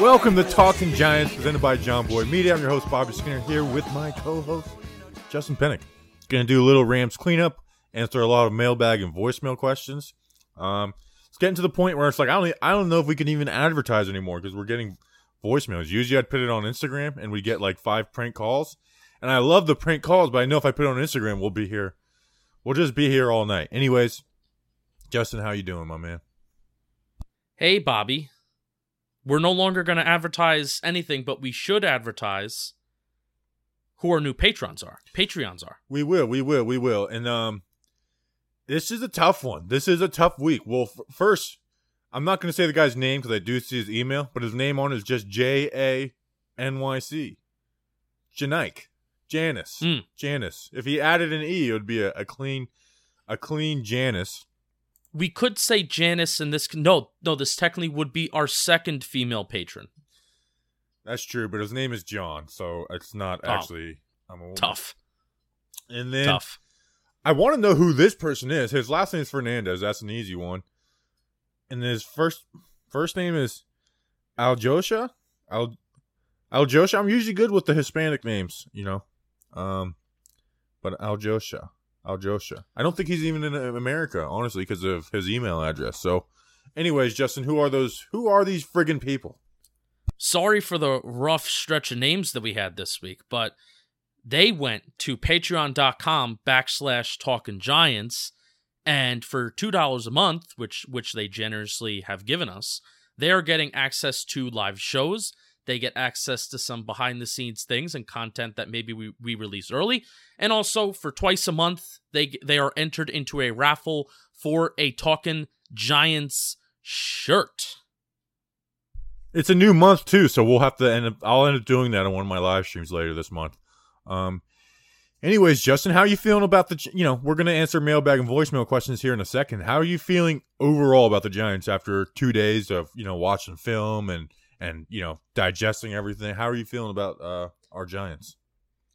Welcome to Talking Giants, presented by John Boy Media. I'm your host, Bobby Skinner, here with my co-host, Justin Pennick. Going to do a little Rams cleanup, answer a lot of mailbag and voicemail questions. Um, it's getting to the point where it's like I don't, I don't know if we can even advertise anymore because we're getting voicemails. Usually, I'd put it on Instagram and we get like five prank calls, and I love the prank calls, but I know if I put it on Instagram, we'll be here. We'll just be here all night. Anyways, Justin, how you doing, my man? hey bobby we're no longer going to advertise anything but we should advertise who our new patrons are patreons are We will, we will, we will. And um this is a tough one. This is a tough week. Well, f- first, I'm not going to say the guy's name because I do see his email, but his name on it is just J A N Y C. Janike. Janice. Mm. Janice. If he added an E, it would be a, a clean a clean Janice. We could say janice and this no no this technically would be our second female patron That's true, but his name is John, so it's not Oh. actually I'm a tough And then tough I want to know who this person is. His last name is Fernandez. That's an easy one. And his first first name is Aljosha. Al Aljosha. I'm usually good with the Hispanic names, you know. Um, but Aljosha, Aljosha. I don't think he's even in uh, America, honestly, because of his email address. So, anyways, Justin, who are those? Who are these friggin' people? sorry for the rough stretch of names that we had this week but they went to patreon.com backslash talking giants and for two dollars a month which which they generously have given us they are getting access to live shows they get access to some behind the scenes things and content that maybe we, we release early and also for twice a month they they are entered into a raffle for a talking giants shirt It's a new month too, so we'll have to end up. I'll end up doing that on one of my live streams later this month. Um. Anyways, Justin, how are you feeling about the? You know, we're gonna answer mailbag and voicemail questions here in a second. How are you feeling overall about the Giants after two days of you know watching film and and you know digesting everything? How are you feeling about uh our Giants?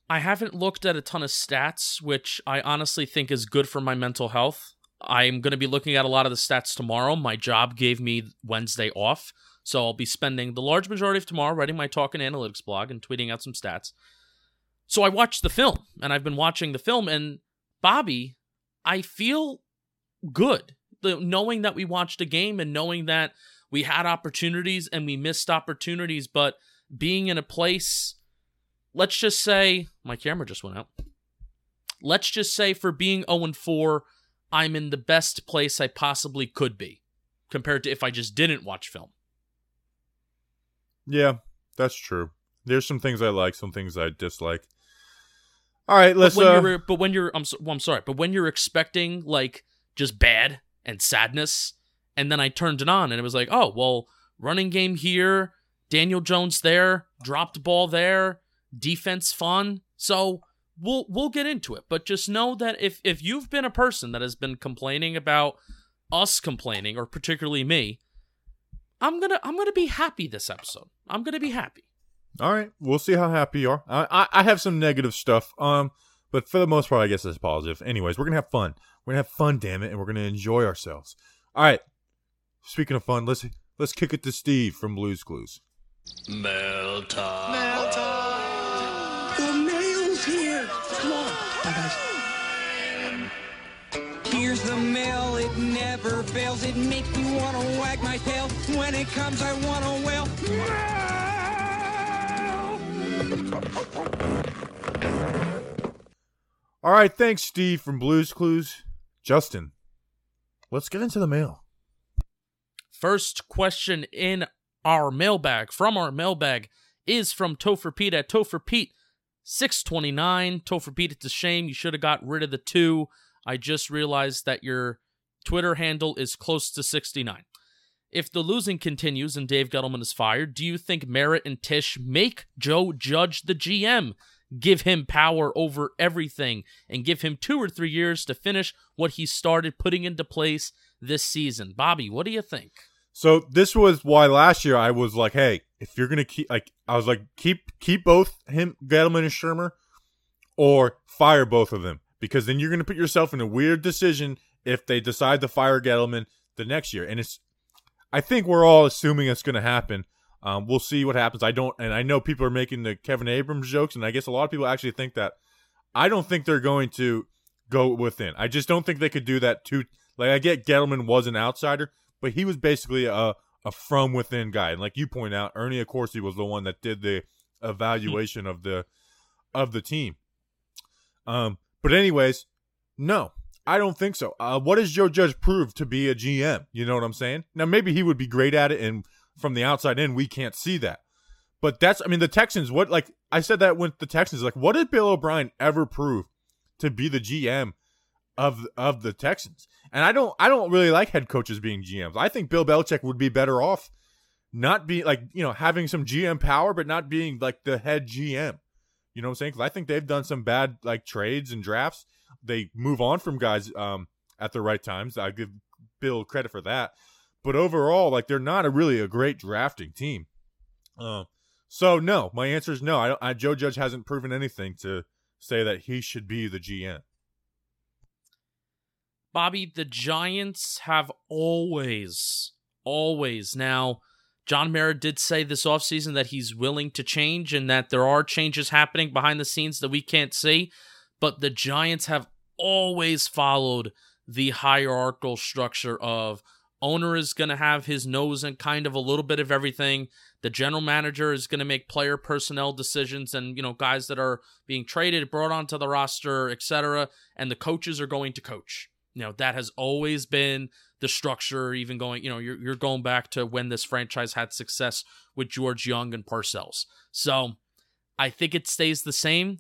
I haven't looked at a ton of stats, which I honestly think is good for my mental health. I'm going to be looking at a lot of the stats tomorrow. My job gave me Wednesday off, so I'll be spending the large majority of tomorrow writing my talk and analytics blog and tweeting out some stats. So I watched the film, and I've been watching the film, and Bobby, I feel good The- knowing that we watched a game and knowing that we had opportunities and we missed opportunities, but being in a place let's just say my camera just went out. Let's just say for being 0 4, I'm in the best place I possibly could be compared to if I just didn't watch film. Yeah, that's true. There's some things I like, some things I dislike. All right, let's. but when uh, you're but when you're I'm so, well, I'm sorry, but when you're expecting like just bad and sadness and then I turned it on and it was like, "Oh, well, running game here, Daniel Jones there, dropped ball there, defense fun." So, we'll we'll get into it, but just know that if if you've been a person that has been complaining about us complaining or particularly me, I'm to I'm to be happy this episode. I'm to be happy. All right, we'll see how happy you are. I, I I have some negative stuff, um, but for the most part, I guess it's positive. Anyways, we're gonna have fun. We're gonna have fun, damn it, and we're gonna enjoy ourselves. All right. Speaking of fun, let's let's kick it to Steve from Blues Clues. Mail time. The mail's here. Come on. Bye, guys. Here's the mail, it never fails. It makes me wanna wag my tail. When it comes, I wanna wail. All right, thanks, Steve from Blues Clues. Justin, let's get into the mail. First question in our mailbag from our mailbag is from Topher Pete at Topher Pete 629. Topher Pete, it's a shame you should have got rid of the two. I just realized that your Twitter handle is close to 69. If the losing continues and Dave Gettleman is fired, do you think Merritt and Tisch make Joe Judge the GM? Give him power over everything and give him two or three years to finish what he started putting into place this season. Bobby, what do you think? So this was why last year I was like, hey, if you're gonna keep like I was like, keep keep both him Gettleman and Shurmur or fire both of them. Because then you're gonna put yourself in a weird decision if they decide to fire Gettleman the next year. And it's I think we're all assuming it's gonna happen. Um, we'll see what happens. I don't and I know people are making the Kevin Abrams jokes, and I guess a lot of people actually think that I don't think they're going to go within. I just don't think they could do that too like I get Gettleman was an outsider, but he was basically a a from within guy. And like you point out, Ernie Accorsi was the one that did the evaluation of the of the team. Um, but anyways, no, I don't think so. Uh, what does Joe Judge prove to be a GM? You know what I'm saying? Now maybe he would be great at it, and from the outside in, we can't see that. But that's, I mean, the Texans. What like I said that with the Texans, like what did Bill O'Brien ever prove to be the GM of of the Texans? And I don't I don't really like head coaches being GMs. I think Bill Belichick would be better off not being like, you know, having some GM power but not being like the head GM. You know what I'm saying? Cuz I think they've done some bad like trades and drafts. They move on from guys um at the right times. I give Bill credit for that. But overall, like they're not a really a great drafting team. Uh, so no, my answer is no. I, I Joe Judge hasn't proven anything to say that he should be the GM. Bobby, the Giants have always, always. Now, John Mara did say this offseason that he's willing to change and that there are changes happening behind the scenes that we can't see. But the Giants have always followed the hierarchical structure of owner is going to have his nose in kind of a little bit of everything. The general manager is going to make player personnel decisions and, you know, guys that are being traded, brought onto the roster, etc. And the coaches are going to coach. You know, that has always been the structure, even going, you know, you're, you're going back to when this franchise had success with George Young and Parcells. So I think it stays the same.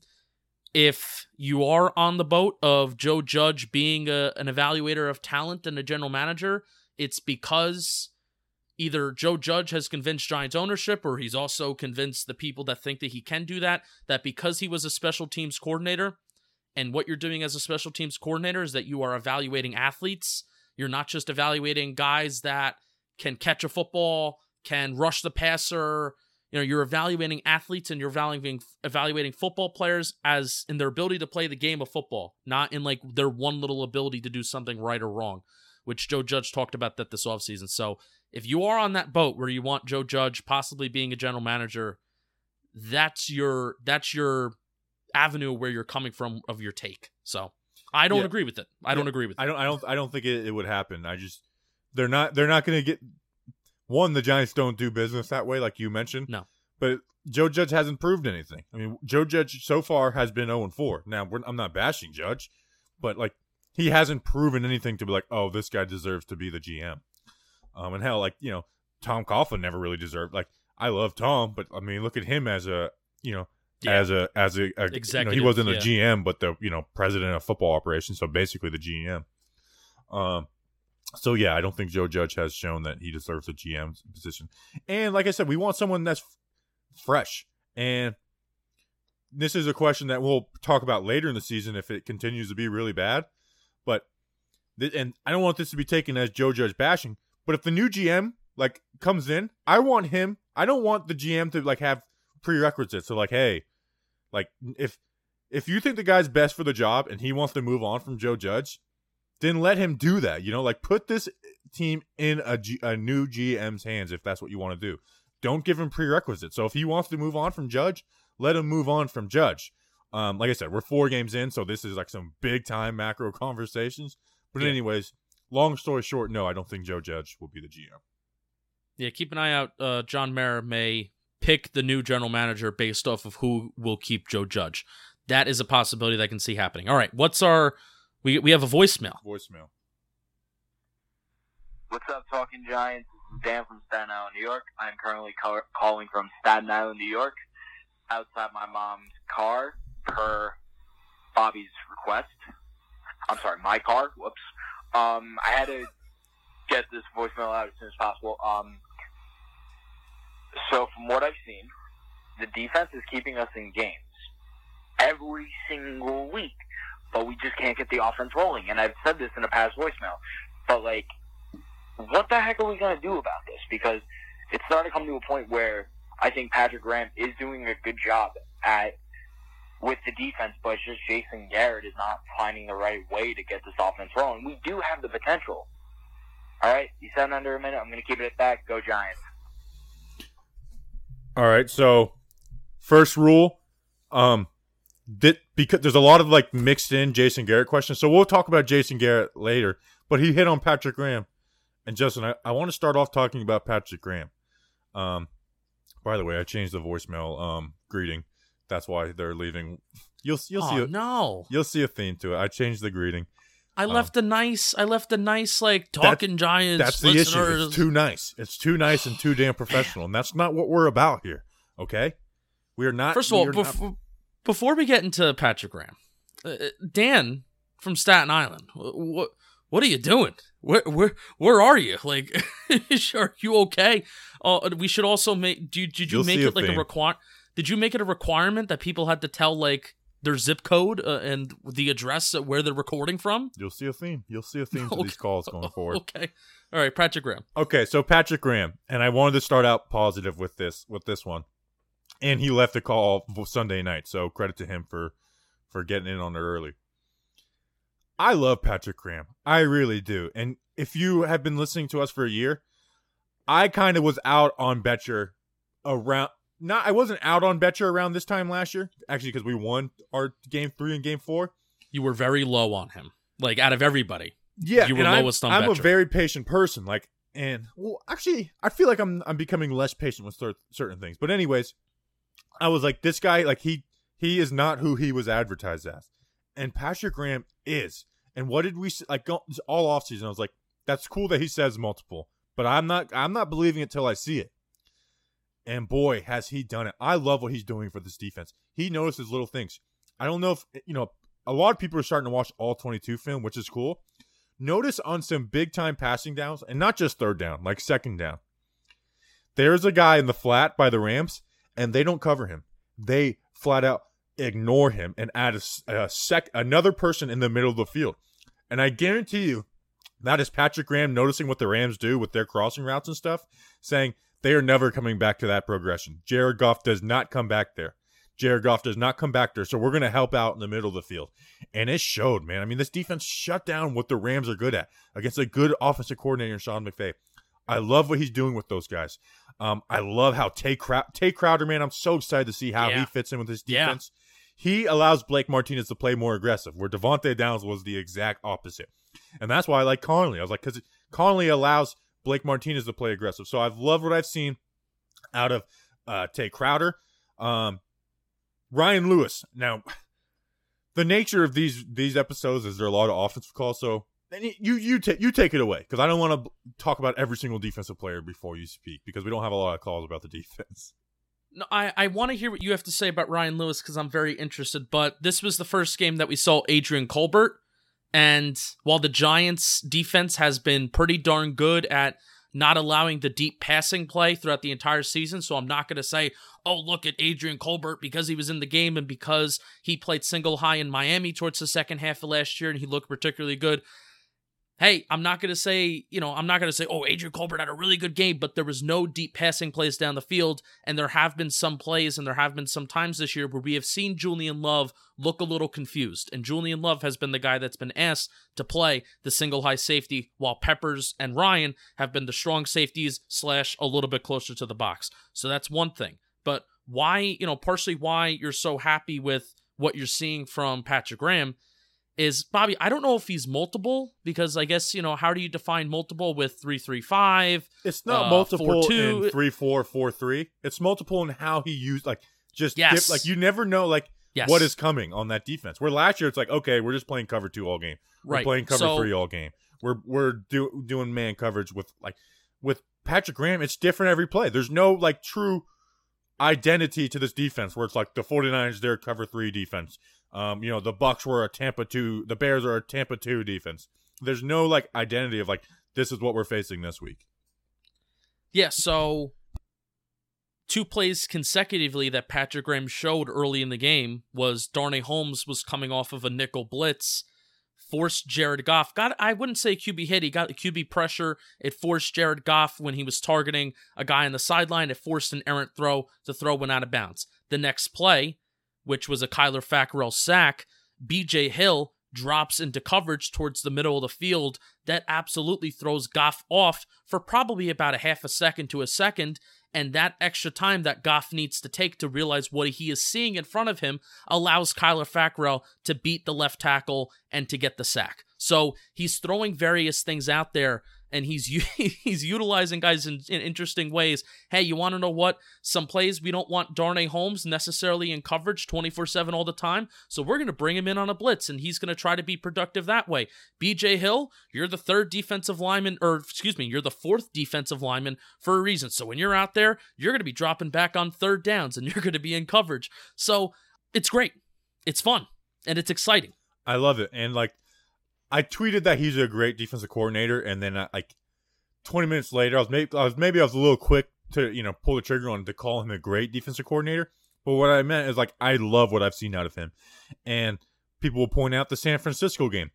If you are on the boat of Joe Judge being a, an evaluator of talent and a general manager, it's because either Joe Judge has convinced Giants ownership or he's also convinced the people that think that he can do that, that because he was a special teams coordinator, and what you're doing as a special teams coordinator is that you are evaluating athletes. You're not just evaluating guys that can catch a football, can rush the passer. You know, you're evaluating athletes and you're evaluating evaluating football players as in their ability to play the game of football, not in like their one little ability to do something right or wrong, which Joe Judge talked about that this offseason. So if you are on that boat where you want Joe Judge possibly being a general manager, that's your that's your avenue where you're coming from of your take. So I don't Yeah. agree with it. I don't agree with it. I don't. I don't. I don't think it, it would happen. I just they're not. They're not going to get one. The Giants don't do business that way, like you mentioned. No. But Joe Judge hasn't proved anything. I mean, Joe Judge so far has been zero and four. Now we're, I'm not bashing Judge, but like he hasn't proven anything to be like, oh, this guy deserves to be the GM. Um, and hell, like you know, Tom Coughlin never really deserved. Like I love Tom, but I mean, look at him as a you know Yeah. as a as a, a you know, he wasn't the yeah. GM, but the you know president of football operations, so basically the GM. Um, so yeah, I don't think Joe Judge has shown that he deserves a GM position. And like I said, we want someone that's fresh. And this is a question that we'll talk about later in the season if it continues to be really bad. But th- and I don't want this to be taken as Joe Judge bashing. But if the new GM like comes in, I want him. I don't want the GM to like have prerequisites. So like, hey, like if if you think the guy's best for the job and he wants to move on from Joe Judge, then let him do that. You know, like put this team in a, G, a new GM's hands if that's what you want to do. Don't give him prerequisites. So if he wants to move on from Judge, let him move on from Judge. Um, like I said, we're four games in, so this is like some big time macro conversations. But Yeah. anyways, long story short, no, I don't think Joe Judge will be the GM. Yeah, keep an eye out. Uh, John Mara may pick the new general manager based off of who will keep Joe Judge. That is a possibility that I can see happening. All right, what's our? We we have a voicemail. Voicemail. What's up, Talking Giants? This is Dan from Staten Island, New York. I'm currently ca- calling from Staten Island, New York, outside my mom's car per Bobby's request. I'm sorry, my car. Whoops. Um, I had to get this voicemail out as soon as possible. Um, so from what I've seen, the defense is keeping us in games every single week, but we just can't get the offense rolling. And I've said this in a past voicemail, but like, what the heck are we going to do about this? Because it's starting to come to a point where I think Patrick Graham is doing a good job at with the defense, but it's just Jason Garrett is not finding the right way to get this offense rolling. We do have the potential. All right, you said under a minute. I'm going to keep it at that. Go Giants. All right, so first rule, um, did, because there's a lot of like mixed in Jason Garrett questions, so we'll talk about Jason Garrett later. But he hit on Patrick Graham, and Justin, I, I want to start off talking about Patrick Graham. Um, by the way, I changed the voicemail um greeting. That's why they're leaving. You'll you'll see oh a, no! you'll see a theme to it. I changed the greeting. I Um, left a nice. I left a nice like talking Giants. That's the issue. listeners. It's too nice. It's too nice and too damn professional, and that's not what we're about here. Okay, we are not. First of all, are not- before, before we get into Patrick Graham, uh, Dan from Staten Island, what what are you doing? Where where where are you? Like, are you okay? Uh, we should also make. Do did you You'll make it like a theme. require? Did you make it a requirement that people had to tell like their zip code uh, and the address where they're recording from? You'll see a theme. You'll see a theme to these calls going forward. Okay, all right, Patrick Graham. Okay, so Patrick Graham, and I wanted to start out positive with this with this one, and he left a call Sunday night, so credit to him for for getting in on it early. I love Patrick Graham, I really do, and if you have been listening to us for a year, I kind of was out on Bettcher around. Not, I wasn't out on Bettcher around this time last year, actually, because we won our game three and game four. You were very low on him, like out of everybody. Yeah, You were and I'm- lowest on I'm, a very patient person. Like, and well, actually, I feel like I'm I'm becoming less patient with cer- certain things. But anyways, I was like, this guy, like he he is not who he was advertised as, and Patrick Graham is. And what did we like go, all off season? I was like, that's cool that he says multiple, but I'm not I'm not believing it till I see it. And boy, has he done it! I love what he's doing for this defense. He notices little things. I don't know if eh, you know. A lot of people are starting to watch all 22 film, which is cool notice on some big time passing downs, and not just third down, like second down. There's a guy in the flat by the Rams, and they don't cover him. They flat out ignore him and add a, a sec another person in the middle of the field. And I guarantee you, that is Patrick Graham noticing what the Rams do with their crossing routes and stuff, saying they are never coming back to that progression. Jared Goff does not come back there. Jared Goff does not come back there, so we're going to help out in the middle of the field. And it showed, man. I mean, this defense shut down what the Rams are good at against a good offensive coordinator, Sean McVay. I love what he's doing with those guys. Um, I love how Tae, Crow- Tae Crowder, man, I'm so excited to see how he fits in with this Yeah. defense. He allows Blake Martinez to play more aggressive, where Devante Downs was the exact opposite. And that's why I like Connelly. I was like, because Connelly allows Blake Martinez to play aggressive. So I've loved what I've seen out of uh, Tae Crowder. Um, Ryan Lewis. Now, the nature of these these episodes is there are a lot of offensive calls. So you you take you take it away because I don't want to talk about every single defensive player before you speak because we don't have a lot of calls about the defense. No, I, I want to hear what you have to say about Ryan Lewis because I'm very interested. But this was the first game that we saw Adrian Colbert. And while the Giants' defense has been pretty darn good at not allowing the deep passing play throughout the entire season, so I'm not going to say, oh, look at Adrian Colbert because he was in the game and because he played single high in Miami towards the second half of last year and he looked particularly good. Hey, I'm not going to say, you know, I'm not going to say, oh, Adrian Colbert had a really good game, but there was no deep passing plays down the field. And there have been some plays and there have been some times this year where we have seen Julian Love look a little confused. And Julian Love has been the guy that's been asked to play the single high safety, while Peppers and Ryan have been the strong safeties slash a little bit closer to the box. So that's one thing. But why, you know, partially why you're so happy with what you're seeing from Patrick Graham is Bobby, I don't know if he's multiple because I guess, you know, how do you define multiple with 335? It's not Uh, multiple 4-2. in three four four three. It's multiple in how he used like just Yes. dip- like you never know like Yes. what is coming on that defense. Where last year it's like okay we're just playing cover two all game. We're right. playing cover so, three all game. We're we're do, doing man coverage with like with Patrick Graham, it's different every play. There's no like true identity to this defense where it's like the 49ers their cover 3 defense. Um, you know, the Bucs were a Tampa 2, the Bears are a Tampa 2 defense. There's no like identity of like this is what we're facing this week. Yeah, so two plays consecutively that Patrick Graham showed early in the game was Darnay Holmes was coming off of a nickel blitz, forced Jared Goff. Got I wouldn't say QB hit, he got QB pressure. It forced Jared Goff when he was targeting a guy on the sideline. It forced an errant throw. The throw went out of bounds. The next play, which was a Kyler Fackrell sack, BJ Hill drops into coverage towards the middle of the field. That absolutely throws Goff off for probably about a half a second to a second. And that extra time that Goff needs to take to realize what he is seeing in front of him allows Kyler Fackrell to beat the left tackle and to get the sack. So he's throwing various things out there and he's he's utilizing guys in, in interesting ways. Hey, you want to know what? Some plays we don't want Darnay Holmes necessarily in coverage 24/7 all the time, so we're going to bring him in on a blitz and he's going to try to be productive that way. BJ Hill, you're the third defensive lineman or excuse me, you're the fourth defensive lineman for a reason. So when you're out there, you're going to be dropping back on third downs and you're going to be in coverage. So it's great. It's fun and it's exciting. I love it. And like I tweeted that he's a great defensive coordinator, and then I, like 20 minutes later, I was maybe I was maybe I was a little quick to you know pull the trigger on to call him a great defensive coordinator. But what I meant is like I love what I've seen out of him, and people will point out the San Francisco game.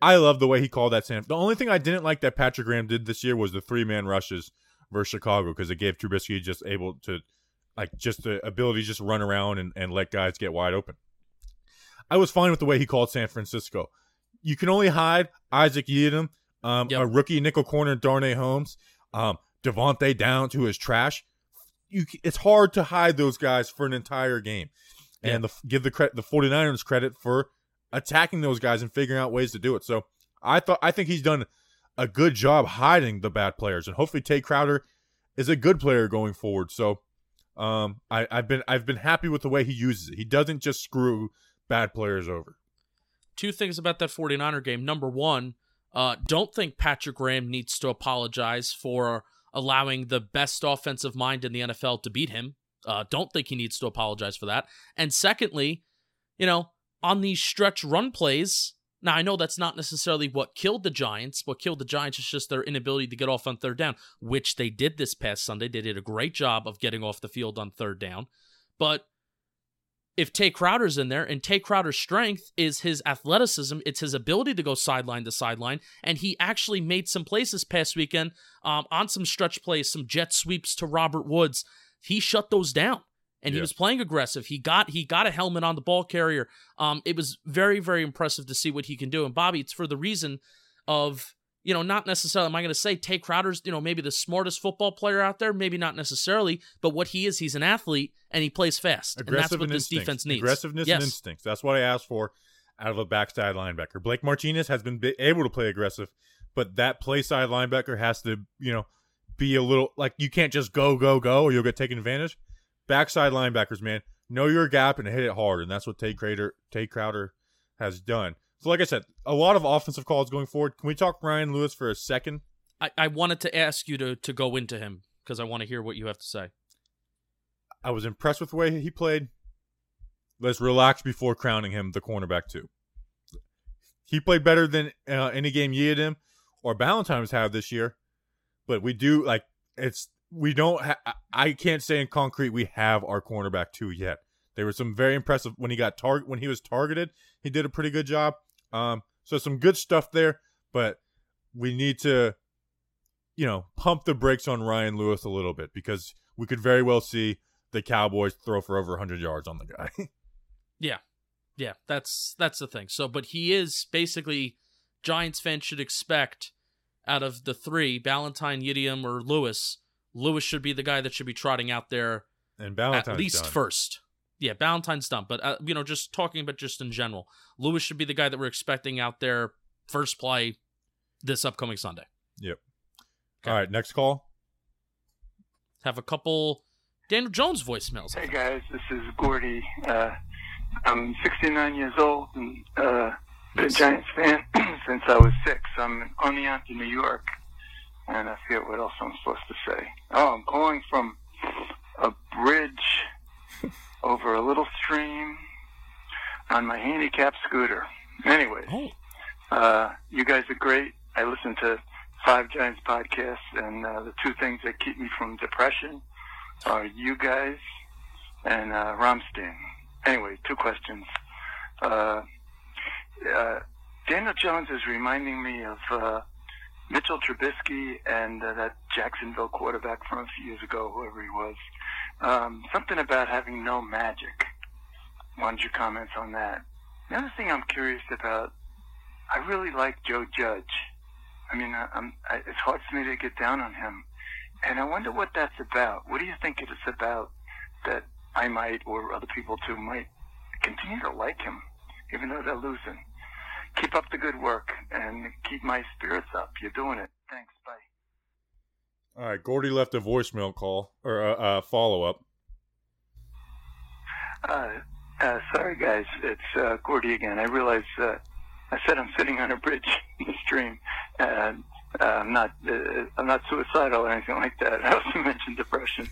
I love the way he called that San. The only thing I didn't like that Patrick Graham did this year was the three man rushes versus Chicago because it gave Trubisky just able to like just the ability to just run around and, and let guys get wide open. I was fine with the way he called San Francisco you can only hide Isaac Yiadom, um, yep. a rookie nickel corner, Darnay Holmes, um, Devante down to his trash. You, it's hard to hide those guys for an entire game, and the, give the credit the 49ers credit for attacking those guys and figuring out ways to do it. So I thought I think he's done a good job hiding the bad players, and hopefully Tae Crowder is a good player going forward. So um, I, I've been I've been happy with the way he uses it. He doesn't just screw bad players over two things about that 49er game. Number one, uh, don't think Patrick Graham needs to apologize for allowing the best offensive mind in the NFL to beat him. Uh, don't think he needs to apologize for that. And secondly, you know, on these stretch run plays, now I know that's not necessarily what killed the Giants. What killed the Giants is just their inability to get off on third down, which they did this past Sunday. They did a great job of getting off the field on third down. But if Tae Crowder's in there, and Tae Crowder's strength is his athleticism, it's his ability to go sideline to sideline, and he actually made some plays this past weekend um, on some stretch plays, some jet sweeps to Robert Woods. He shut those down, and yeah. he was playing aggressive. He got he got a helmet on the ball carrier. Um, it was very very impressive to see what he can do. And Bobby, it's for the reason of you know, not necessarily am I going to say Tae Crowder's, you know, maybe the smartest football player out there, maybe not necessarily, but what he is, he's an athlete and he plays fast. and that's what this defense needs. Aggressiveness yes. and instincts. That's what I asked for out of a backside linebacker. Blake Martinez has been able to play aggressive, but that play side linebacker has to, you know, be a little like you can't just go, go, go, or you'll get taken advantage. Backside linebackers, man, know your gap and hit it hard, and that's what Tae Crowder, Tae Crowder has done. So, like I said, a lot of offensive calls going forward. Can we talk Ryan Lewis for a second? I, I wanted to ask you to to go into him because I want to hear what you have to say. I was impressed with the way he played. Let's relax before crowning him the cornerback too. He played better than uh, any game Yiadom or Ballentine's have this year, but we do like it's we don't. Ha- I can't say in concrete we have our cornerback two yet. There were some very impressive when he got target when he was targeted. He did a pretty good job. Um, so some good stuff there, but we need to, you know, pump the brakes on Ryan Lewis a little bit because we could very well see the Cowboys throw for over 100 yards on the guy. yeah. Yeah, that's that's the thing. So, but he is basically Giants fans should expect out of the three, Ballentine, Yiadom, or Lewis, Lewis should be the guy that should be trotting out there and Ballentine's at least done. first yeah, Ballentine's done, but uh, you know, just talking about just in general, Lewis should be the guy that we're expecting out there first play this upcoming Sunday. Yep. Okay. All right, next call. Have a couple Daniel Jones voicemails. Hey guys, this is Gordy. Uh, I'm 69 years old and uh, been a Giants fan since I was six. I'm on the out to New York and I forget what else I'm supposed to say. Oh, I'm calling from a bridge over a little stream on my handicap scooter. Anyways, Oh, uh, you guys are great. I listen to Five Giants podcasts, and uh, the two things that keep me from depression are you guys and uh, Rammstein. Anyway, two questions. Uh, uh, Daniel Jones is reminding me of uh, Mitchell Trubisky and uh, that Jacksonville quarterback from a few years ago, whoever he was. Um, something about having no magic. Why don't you comment on that. The other thing I'm curious about, I really like Joe Judge. I mean, I, I, it's hard for me to get down on him, and I wonder what that's about. What do you think it is about that I might, or other people too, might continue to like him, even though they're losing? Keep up the good work and keep my spirits up. You're doing it. Thanks. Bye. All right, Gordy left a voicemail call or a uh, follow up. Uh, uh, sorry, guys. It's uh, Gordy again. I realize uh, I said I'm sitting on a bridge in the stream, and uh, I'm not. Uh, I'm not suicidal or anything like that. I also mentioned depression,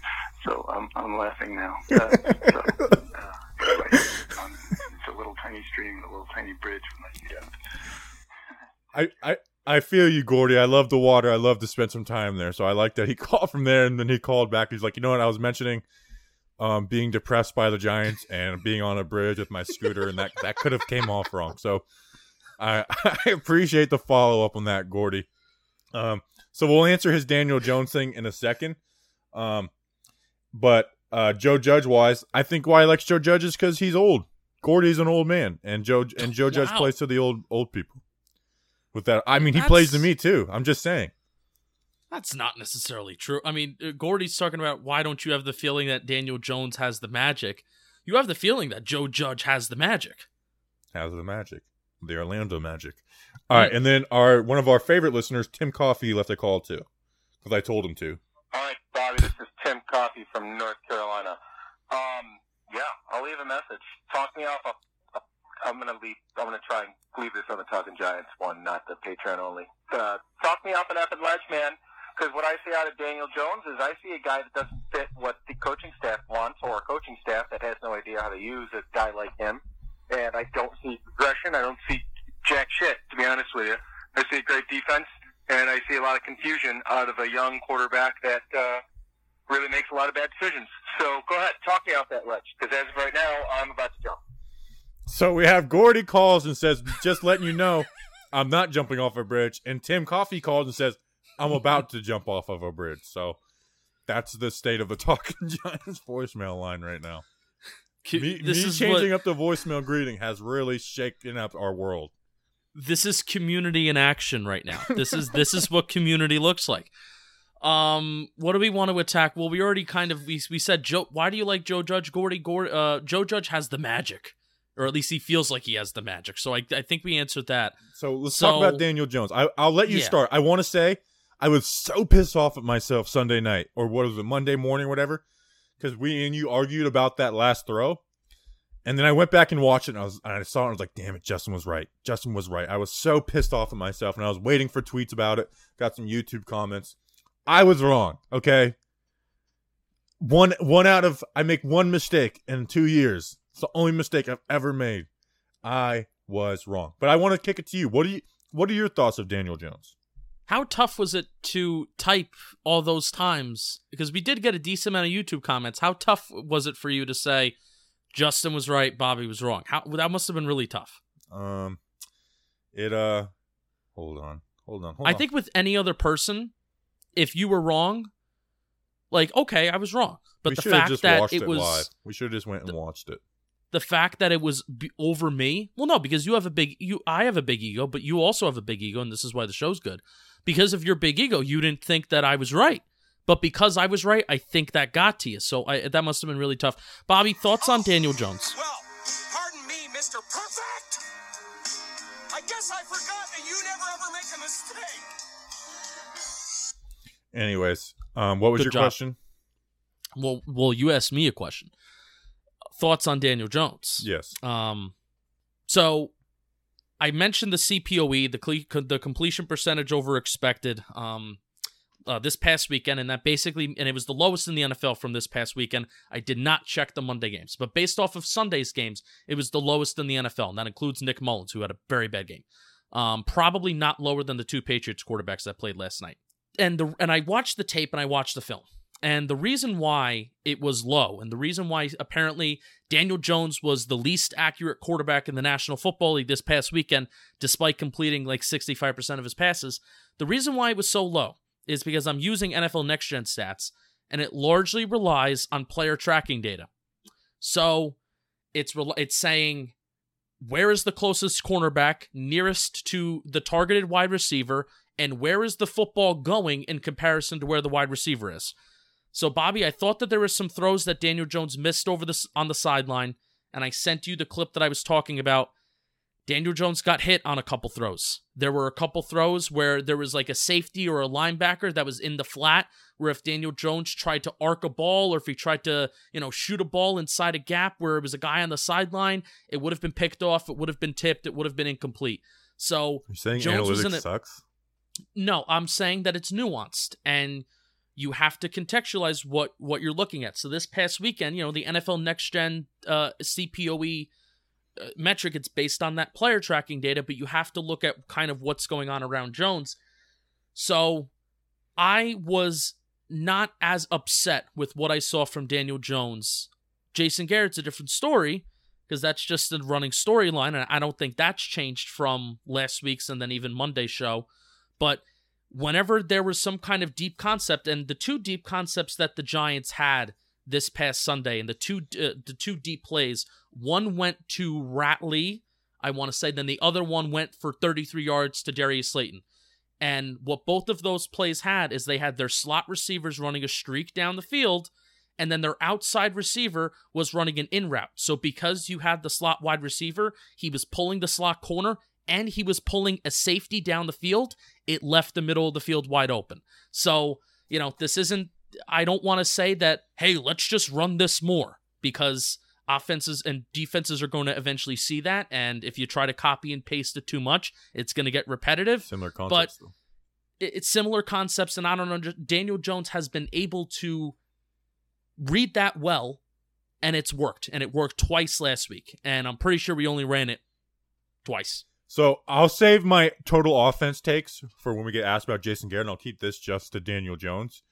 so I'm, I'm laughing now. So, uh, anyway, um, it's a little tiny stream, a little tiny bridge with my feet up. I, I I feel you, Gordy. I love the water. I love to spend some time there. So I like that he called from there, and then he called back. He's like, you know what? I was mentioning um, being depressed by the Giants and being on a bridge with my scooter, and that that could have came off wrong. So I I appreciate the follow up on that, Gordy. Um, so we'll answer his Daniel Jones thing in a second. Um, but uh, Joe Judge wise, I think why I like Joe Judge is because he's old. Gordy's an old man, and Joe and Joe Judge plays to the old old people. With that, I mean, he That's- plays to me too. I'm just saying. that's not necessarily true. I mean, uh, Gordy's talking about why don't you have the feeling that Daniel Jones has the magic? You have the feeling that Joe Judge has the magic. How's the Magic, the Orlando Magic. All right, and then our one of our favorite listeners, Tim Coffee, left a call too, because I told him to. All right, Bobby, this is Tim Coffey from North Carolina. Um, yeah, I'll leave a message. Talk me off. A, a, I'm gonna leave. I'm gonna try and leave this on the Talking Giants one, not the Patreon only. Uh, talk me off an effing ledge, man. Because what I see out of Daniel Jones is I see a guy that doesn't fit what the coaching staff wants, or a coaching staff that has no idea how to use a guy like him. And I don't see progression. I don't see jack shit, to be honest with you. I see a great defense, and I see a lot of confusion out of a young quarterback that uh, really makes a lot of bad decisions. So go ahead, talk me off that ledge, because as of right now, I'm about to jump. So we have Gordy calls and says, "Just letting you know, I'm not jumping off a bridge." And Tim Coffee calls and says, "I'm about to jump off of a bridge." So that's the state of the Talking Giants voicemail line right now. Me, this me is changing what, up the voicemail greeting has really shaken up our world. this is community in action right now. This is this is what community looks like. Um, what do we want to attack? Well, we already kind of we, we said Joe. Why do you like Joe Judge? Gordy, Gordy, uh, Joe Judge has the magic, or at least he feels like he has the magic. So I I think we answered that. So let's So- talk about Daniel Jones. I, I'll let you Yeah. start. I want to say I was so pissed off at myself Sunday night, or what was it, Monday morning, whatever, because we and you argued about that last throw. And then I went back and watched it, and I was and I saw it. And I was like, "Damn it, Justin was right. Justin was right." I was so pissed off at myself, and I was waiting for tweets about it. Got some YouTube comments. I was wrong. Okay, one one out of I make one mistake in two years. It's the only mistake I've ever made. I was wrong. But I want to kick it to you. What do you what are your thoughts of Daniel Jones? How tough was it to type all those times? Because we did get a decent amount of YouTube comments. How tough was it for you to say Justin was right, Bobby was wrong? How that must have been really tough. Um it uh hold on. Hold on. Hold I on. think with any other person, if you were wrong, like okay, I was wrong. But we the fact that it it was live. We should have just went and watched it. The fact that it was b- over me. Well, no, because you have a big you. I have a big ego, but you also have a big ego, and this is why the show's good. Because of your big ego, you didn't think that I was right. But because I was right, I think that got to you. So I, that must have been really tough. Bobby, thoughts on Daniel Jones? Well, pardon me, Mr. Perfect. I guess I forgot that you never ever make a mistake. Anyways, um what was Good your job. question? Well, well, you asked me a question. Thoughts on Daniel Jones? Yes. Um, so I mentioned the CPOE, the cle- the completion percentage over expected. Um, uh, this past weekend, and that basically, and it was the lowest in the NFL from this past weekend. I did not check the Monday games, but based off of Sunday's games, it was the lowest in the NFL, and that includes Nick Mullens, who had a very bad game. Um, probably not lower than the two Patriots quarterbacks that played last night. And the and I watched the tape and I watched the film. And the reason why it was low, and the reason why apparently Daniel Jones was the least accurate quarterback in the National Football League this past weekend, despite completing like 65% of his passes, the reason why it was so low is because I'm using NFL Next Gen stats, and it largely relies on player tracking data. So it's it's saying where is the closest cornerback nearest to the targeted wide receiver, and where is the football going in comparison to where the wide receiver is. So, Bobby, I thought that there were some throws that Daniel Jones missed over this on the sideline, and I sent you the clip that I was talking about. Daniel Jones got hit on a couple throws. There were a couple throws where there was like a safety or a linebacker that was in the flat, where if Daniel Jones tried to arc a ball or if he tried to, you know, shoot a ball inside a gap where it was a guy on the sideline, it would have been picked off, it would have been tipped, it would have been incomplete. So You're saying Jones was in analytics sucks? no, I'm saying that it's nuanced and you have to contextualize what what you're looking at. So this past weekend, you know, the NFL Next Gen uh, CPOE uh, metric, it's based on that player tracking data, but you have to look at kind of what's going on around Jones. So I was not as upset with what I saw from Daniel Jones. Jason Garrett's a different story because that's just a running storyline, and I don't think that's changed from last week's and then even Monday's show. But whenever there was some kind of deep concept, and the two deep concepts that the Giants had this past Sunday, and the two uh, the two deep plays, one went to Ratley, I want to say, then the other one went for 33 yards to Darius Slayton. And what both of those plays had is they had their slot receivers running a streak down the field, and then their outside receiver was running an in route. So because you had the slot wide receiver, he was pulling the slot corner and he was pulling a safety down the field. It left the middle of the field wide open. So, you know, this isn't, I don't want to say that, hey, let's just run this more because offenses and defenses are going to eventually see that. And if you try to copy and paste it too much, it's going to get repetitive Similar concepts. it- it's similar concepts and i don't know daniel jones has been able to read that well and it's worked and it worked twice last week and i'm pretty sure we only ran it twice So I'll save my total offense takes for when we get asked about Jason Garrett, and I'll keep this just to Daniel Jones.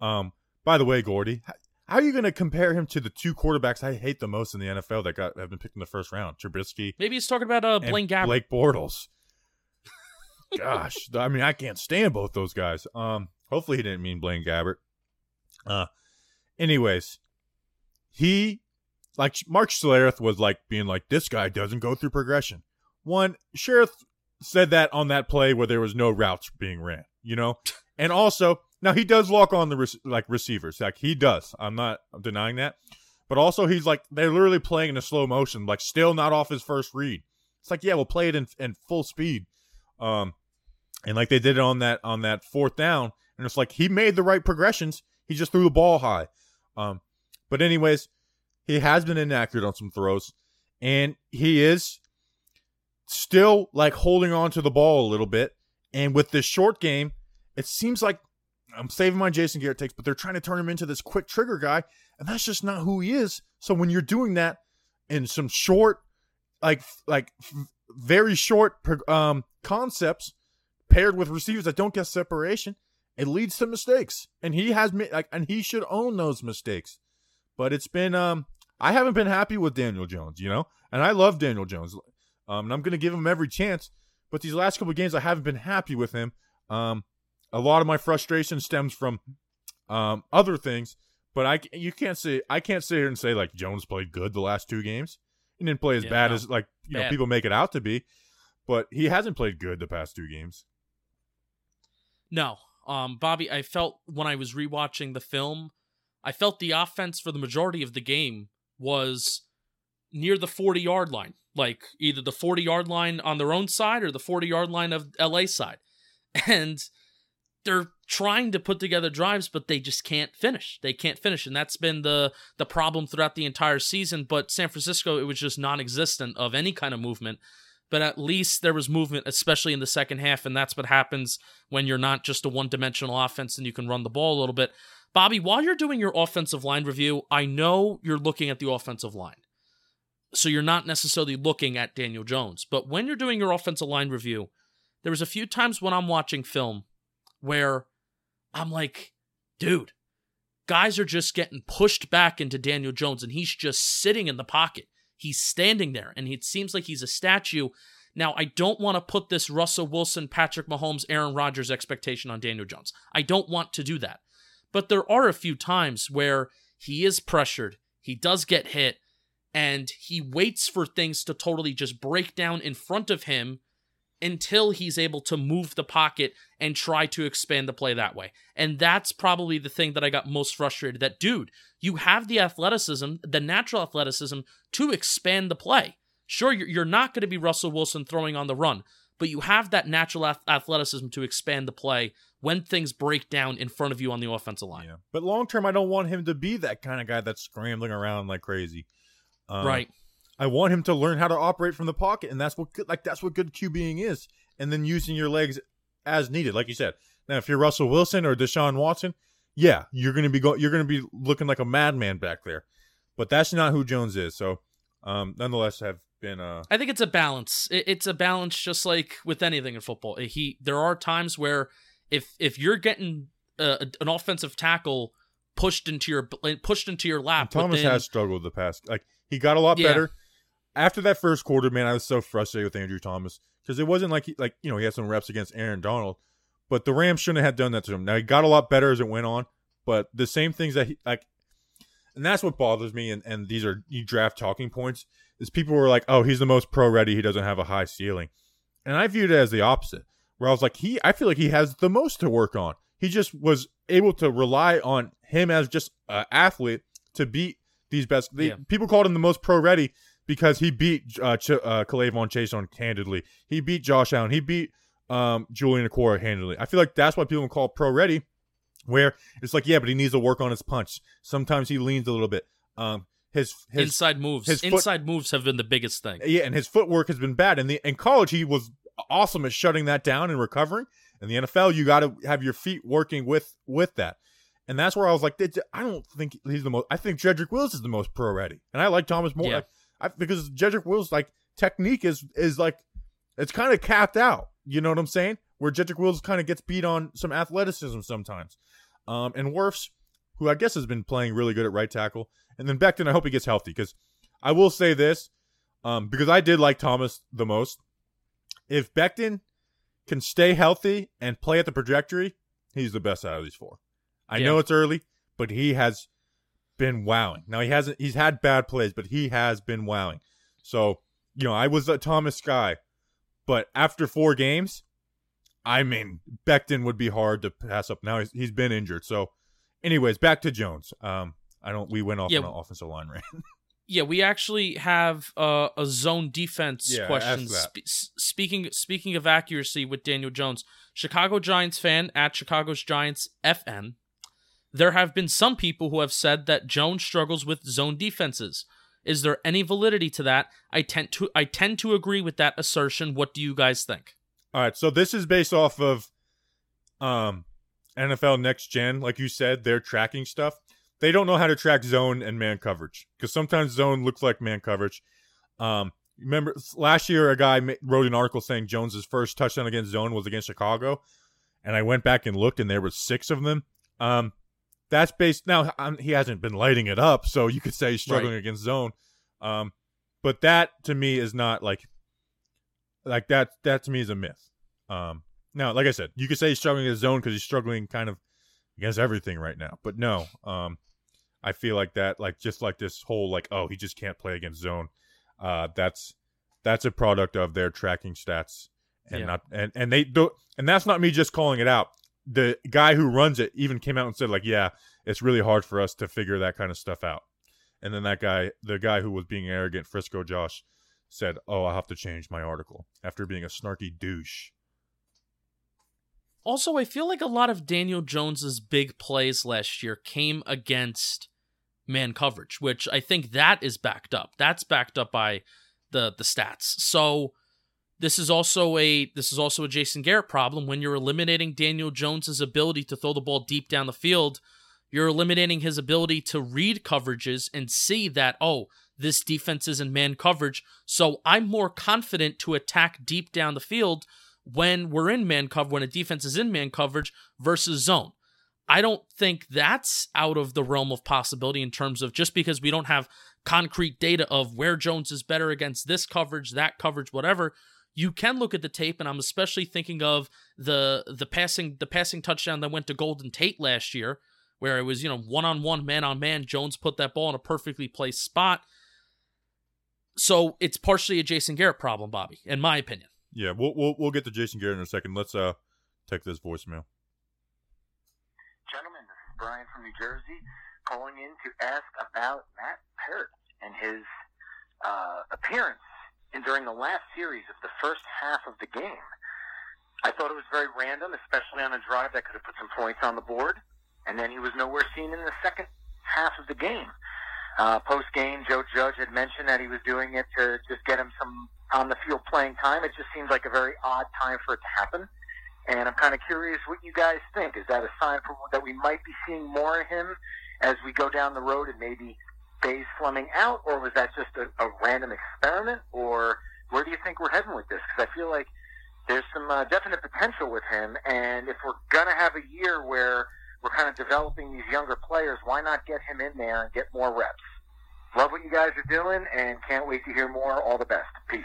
Um, by the way, Gordy, how are you going to compare him to the two quarterbacks I hate the most in the NFL that got have been picked in the first round, Trubisky maybe he's talking about uh blaine gabbert Blake Bortles? Gosh, I mean, I can't stand both those guys. Um, hopefully he didn't mean Blaine Gabbert. Uh, anyways, he like Mark Schlereth was like being like, this guy doesn't go through progression. One, Schlereth said that on that play where there was no routes being ran, you know, and also now he does lock on the rec- like receivers, like he does. I'm not denying that, but also he's like they're literally playing in a slow motion, like still not off his first read. It's like yeah, we'll play it in in full speed, um, and like they did it on that on that fourth down, and it's like he made the right progressions. He just threw the ball high, um, but anyways, he has been inaccurate on some throws, and he is still like holding on to the ball a little bit. And with this short game, it seems like I'm saving my Jason Garrett takes, but they're trying to turn him into this quick trigger guy, and that's just not who he is. So when you're doing that in some short, like like very short um, concepts paired with receivers that don't get separation, it leads to mistakes. And he has like, and he should own those mistakes. But it's been um, I haven't been happy with Daniel Jones, you know, and I love Daniel Jones. Um, and I'm going to give him every chance. But these last couple of games, I haven't been happy with him. Um, a lot of my frustration stems from um, other things. But I, you can't say I can't sit here and say like Jones played good the last two games. He didn't play as Yeah, bad no. as like you know people make it out to be. But he hasn't played good the past two games. no um bobby i felt when i was rewatching the film i felt the offense for the majority of the game was near the 40 yard line like either the 40 yard line on their own side or the 40 yard line of la side. And they're trying to put together drives but they just can't finish. They can't finish. And that's been the the problem throughout the entire season. But san francisco it was just non-existent of any kind of movement. But at least there was movement, especially in the second half, and that's what happens when you're not just a one dimensional offense and you can run the ball a little bit. Bobby, while you're doing your offensive line review, I know you're looking at the offensive line. So you're not necessarily looking at Daniel Jones. But when you're doing your offensive line review, there was a few times when I'm watching film where I'm like, dude, guys are just getting pushed back into Daniel Jones and he's just sitting in the pocket. He's standing there and it seems like he's a statue. Now, I don't want to put this Russell Wilson, Patrick Mahomes, Aaron Rodgers expectation on Daniel Jones. I don't want to do that. But there are a few times where he is pressured, he does get hit, and he waits for things to totally just break down in front of him until he's able to move the pocket and try to expand the play that way. And that's probably the thing that I got most frustrated that dude, you have the athleticism, the natural athleticism to expand the play. Sure, you're not going to be Russell Wilson throwing on the run, but you have that natural athleticism to expand the play when things break down in front of you on the offensive line. Yeah. But long term, I don't want him to be that kind of guy that's scrambling around like crazy. Um, right. I want him to learn how to operate from the pocket, and that's what good, like that's what good QBing is. And then using your legs as needed, like you said. Now, if you're Russell Wilson or Deshaun Watson, yeah, you're gonna be go- you're gonna be looking like a madman back there. But that's not who Jones is. So, um, nonetheless, have been. Uh... I think it's a balance. It's a balance, just like with anything in football. He there are times where if if you're getting uh, an offensive tackle pushed into your pushed into your lap, Thomas within, has struggled the past. Like he got a lot Yeah. better after that first quarter. Man, I was so frustrated with Andrew Thomas because it wasn't like he like you know he had some reps against Aaron Donald, but the Rams shouldn't have done that to him. Now he got a lot better as it went on, but the same things that he like, and that's what bothers me. And and these are you draft talking points is people were like, oh, he's the most pro ready. He doesn't have a high ceiling, and I viewed it as the opposite. Where I was like, he, I feel like he has the most to work on. He just was able to rely on him as just an athlete to beat these best. They, Yeah. People called him the most pro ready because he beat uh, Ch- uh, K'Lavon Chaisson on handedly. He beat Josh Allen. He beat um, Julian Okwara handedly. I feel like that's why people call pro ready, where it's like, yeah, but he needs to work on his punch. Sometimes he leans a little bit. Um, his his inside moves. his foot- inside moves have been the biggest thing. yeah, and his footwork has been bad. And the in college, he was awesome at shutting that down and recovering. In the NFL, you got to have your feet working with with that, and that's where I was like, I don't think he's the most. I think Jedrick Wills is the most pro ready, and I like Thomas more Yeah. like, I, because Jedrick Wills like technique is is like it's kind of capped out. You know what I'm saying? Where Jedrick Wills kind of gets beat on some athleticism sometimes, um, and Wirfs, who I guess has been playing really good at right tackle, and then Becton. I hope he gets healthy because I will say this, um, because I did like Thomas the most. If Becton can stay healthy and play at the trajectory, he's the best out of these four. I Yeah. know it's early, but he has been wowing. Now he hasn't he's had bad plays, but he has been wowing. So, you know, I was a Thomas guy, but after four games, I mean, Becton would be hard to pass up. Now he's, he's been injured. So, anyways, back to Jones. Um, I don't. We went off Yeah. on an offensive line rant. Yeah, we actually have uh, a zone defense Yeah, question. ask that. Spe- s- speaking speaking of accuracy with Daniel Jones, Chicago Giants fan at Chicago's Giants FN. There have been some people who have said that Jones struggles with zone defenses. Is there any validity to that? I tend to I tend to agree with that assertion. What do you guys think? All right, so this is based off of um NFL Next Gen, like you said, they're tracking stuff. They don't know how to track zone and man coverage because sometimes zone looks like man coverage. Um, remember last year, a guy wrote an article saying Jones's first touchdown against zone was against Chicago, and I went back and looked, and there were six of them. Um, that's based now. um he hasn't been lighting it up, so you could say he's struggling Right. against zone. Um, but that to me is not like like that. That to me is a myth. Um, now, like I said, you could say he's struggling against zone because he's struggling kind of against everything right now. But no, um, I feel like that, like just like this whole like, oh, he just can't play against zone. Uh, that's that's a product of their tracking stats, and Yeah. not and and they do, and that's not me just calling it out. The guy who runs it even came out and said like, yeah, it's really hard for us to figure that kind of stuff out. And then that guy, the guy who was being arrogant, Frisco Josh, said, "Oh, I'll have to change my article after being a snarky douche." Also, I feel like a lot of Daniel Jones's big plays last year came against man coverage, which I think that is backed up. That's backed up by the the stats. So this is also a this is also a Jason Garrett problem when you're eliminating Daniel Jones's ability to throw the ball deep down the field. You're eliminating his ability to read coverages and see that oh, this defense is in man coverage, so I'm more confident to attack deep down the field when we're in man cover when a defense is in man coverage versus zone. I don't think that's out of the realm of possibility in terms of just because we don't have concrete data of where Jones is better against this coverage, that coverage, whatever. You can look at the tape, and I'm especially thinking of the the passing the passing touchdown that went to Golden Tate last year, where it was you know one on one, man on man. Jones put that ball in a perfectly placed spot. So it's partially a Jason Garrett problem, Bobby, in my opinion. Yeah, we'll we'll, we'll get to Jason Garrett in a second. Let's uh take this voicemail. Gentlemen, this is Brian from New Jersey calling in to ask about Matt Peart and his uh, appearance in, during the last series of the first half of the game. I thought it was very random, especially on a drive that could have put some points on the board, and then he was nowhere seen in the second half of the game. Uh, Post game, Joe Judge had mentioned that he was doing it to just get him some on the field playing time. It just seems like a very odd time for it to happen. And I'm kind of curious what you guys think. Is that a sign for that we might be seeing more of him as we go down the road and maybe phase Fleming out, or was that just a, a random experiment, or where do you think we're heading with this? Because I feel like there's some uh, definite potential with him, and if we're gonna have a year where we're kind of developing these younger players, why not get him in there and get more reps? Love what you guys are doing, and can't wait to hear more. All the best. Peace.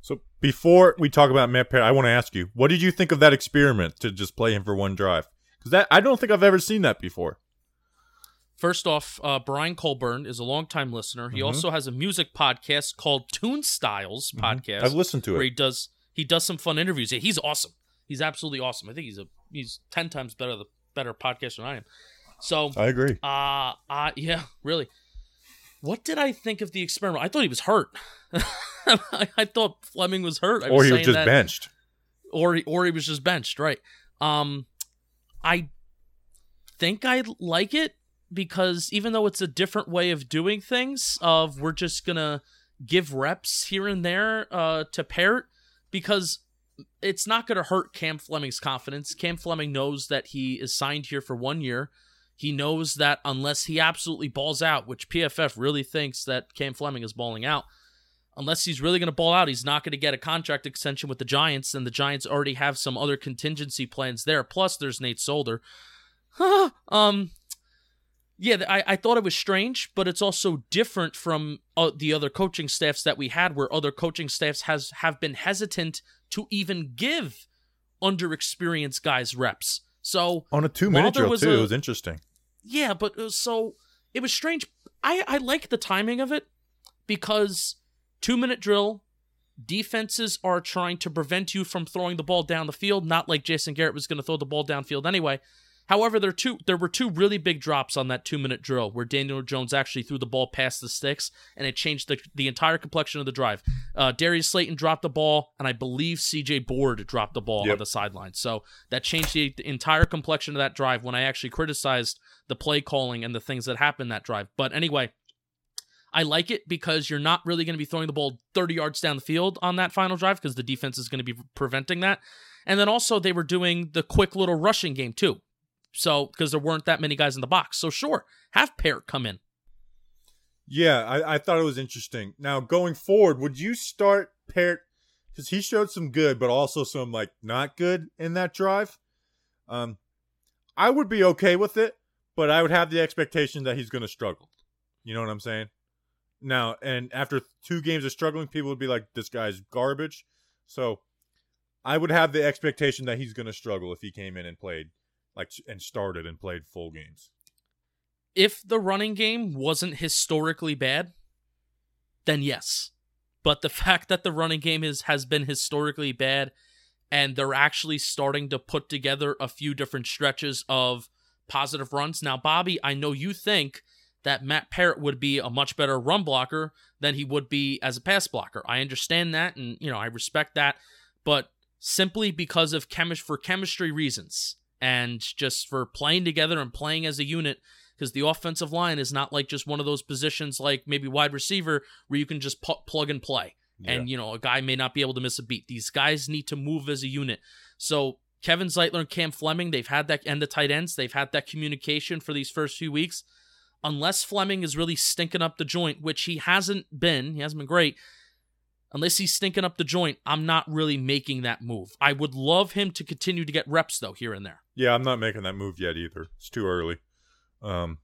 So before we talk about Matt Peart, I want to ask you, what did you think of that experiment to just play him for one drive? Because that I don't think I've ever seen that before. First off, uh, Brian Colburn is a longtime listener. He Mhm. also has a music podcast called Tune Styles Podcast. I've listened to where it. he does he does some fun interviews. Yeah, he's awesome. He's absolutely awesome. I think he's a he's ten times better the better podcast than I am. So I agree. uh uh yeah, really. What did I think of the experiment? I thought he was hurt. I, I thought Fleming was hurt. I Or he was just that- benched. or he, or he was just benched, right? Um, I think I like it because even though it's a different way of doing things, of we're just gonna give reps here and there uh, to Peart because it's not gonna hurt Cam Fleming's confidence. Cam Fleming knows that he is signed here for one year. He knows that unless he absolutely balls out, which PFF really thinks that Cam Fleming is balling out, unless he's really going to ball out, he's not going to get a contract extension with the Giants, and the Giants already have some other contingency plans there. Plus, there's Nate Solder. um, yeah, I, I thought it was strange, but it's also different from uh, the other coaching staffs that we had, where other coaching staffs has have been hesitant to even give underexperienced guys reps. So On a two minute drill was too. a- it was interesting. yeah, but it was so it was strange. I I like the timing of it because two minute drill defenses are trying to prevent you from throwing the ball down the field. Not like Jason Garrett was going to throw the ball downfield anyway. However, there two there were two really big drops on that two minute drill where Daniel Jones actually threw the ball past the sticks and it changed the the entire complexion of the drive. Uh, Darius Slayton dropped the ball and I believe C.J. Board dropped the ball on the sideline. So that changed the, the entire complexion of that drive when I actually criticized the play calling and the things that happened that drive. But anyway, I like it because you're not really going to be throwing the ball 30 yards down the field on that final drive because the defense is going to be preventing that. And then also they were doing the quick little rushing game too. So because there weren't that many guys in the box. So sure, have Peart come in. Yeah, I, I thought it was interesting. Now going forward, would you start Peart because he showed some good, but also some like not good in that drive? Um, I would be okay with it, but I would have the expectation that he's going to struggle. You know what I'm saying? Now, and after two games of struggling, people would be like, "This guy's garbage." So, I would have the expectation that he's going to struggle if he came in and played like and started and played full games. if the running game wasn't historically bad, then yes. But the fact that the running game is has been historically bad and they're actually starting to put together a few different stretches of positive runs. Now, Bobby, I know you think that Matt Peart would be a much better run blocker than he would be as a pass blocker. I understand that and you know, I respect that, but simply because of chemi- for chemistry reasons and just for playing together and playing as a unit because the offensive line is not like just one of those positions like maybe wide receiver where you can just pu- plug and play. And, you know, a guy may not be able to miss a beat. These guys need to move as a unit. So Kevin Zeitler and Cam Fleming, they've had that, and the tight ends, they've had that communication for these first few weeks. Unless Fleming is really stinking up the joint, which he hasn't been, he hasn't been great. Unless he's stinking up the joint, I'm not really making that move. I would love him to continue to get reps, though, here and there. Yeah, I'm not making that move yet either. It's too early. Um,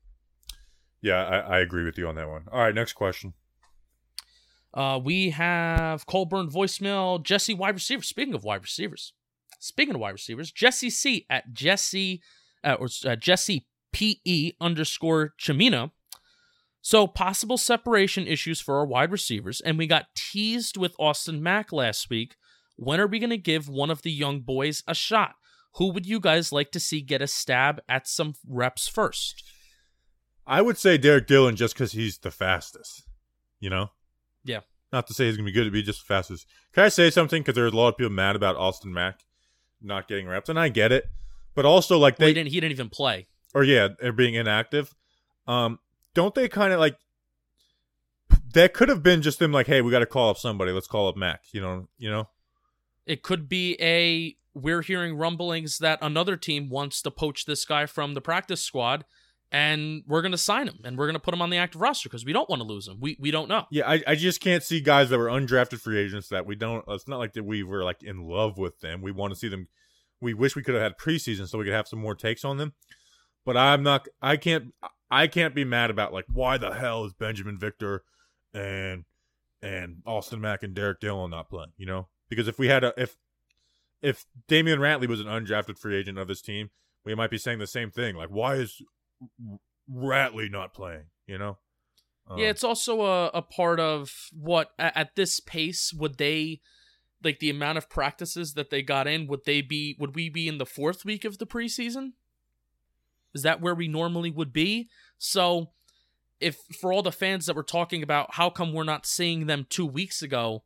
yeah, I, I agree with you on that one. All right, next question. Uh, we have Colburn voicemail, Jesse wide receiver. Speaking of wide receivers, speaking of wide receivers, Jesse C at Jesse uh, or uh, Jesse PE underscore Chamina. So possible separation issues for our wide receivers, and we got teased with Austin Mack last week. When are we going to give one of the young boys a shot? Who would you guys like to see get a stab at some reps first? I would say Derrick Dillon just because he's the fastest. You know? Yeah. Not to say he's going to be good to be just fastest. Can I say something? Because there's a lot of people mad about Austin Mack not getting reps, and I get it. But also, like, Well, they. he didn't. He didn't even play. or yeah, they're being inactive. Um, don't they kind of like that could have been just them like, hey, we got to call up somebody. Let's call up Mack. You know, you know. It could be a we're hearing rumblings that another team wants to poach this guy from the practice squad and we're going to sign him and we're going to put him on the active roster because we don't want to lose him. We we don't know. Yeah, I, I just can't see guys that were undrafted free agents that we don't. It's not like that we were like in love with them. We want to see them. We wish we could have had preseason so we could have some more takes on them. But I'm not. I can't. I can't be mad about like why the hell is Binjimen Victor and and Austin Mack and Derrick Dillon not playing? You know, because if we had a if if Damion Ratley was an undrafted free agent of this team, we might be saying the same thing. Like, why is Ratley not playing? You know. yeah, Um, it's also a, a part of what at, at this pace would they like the amount of practices that they got in would they be would we be in the fourth week of the preseason? Is that where we normally would be? So if for all the fans that were talking about how come we're not seeing them 2 weeks ago,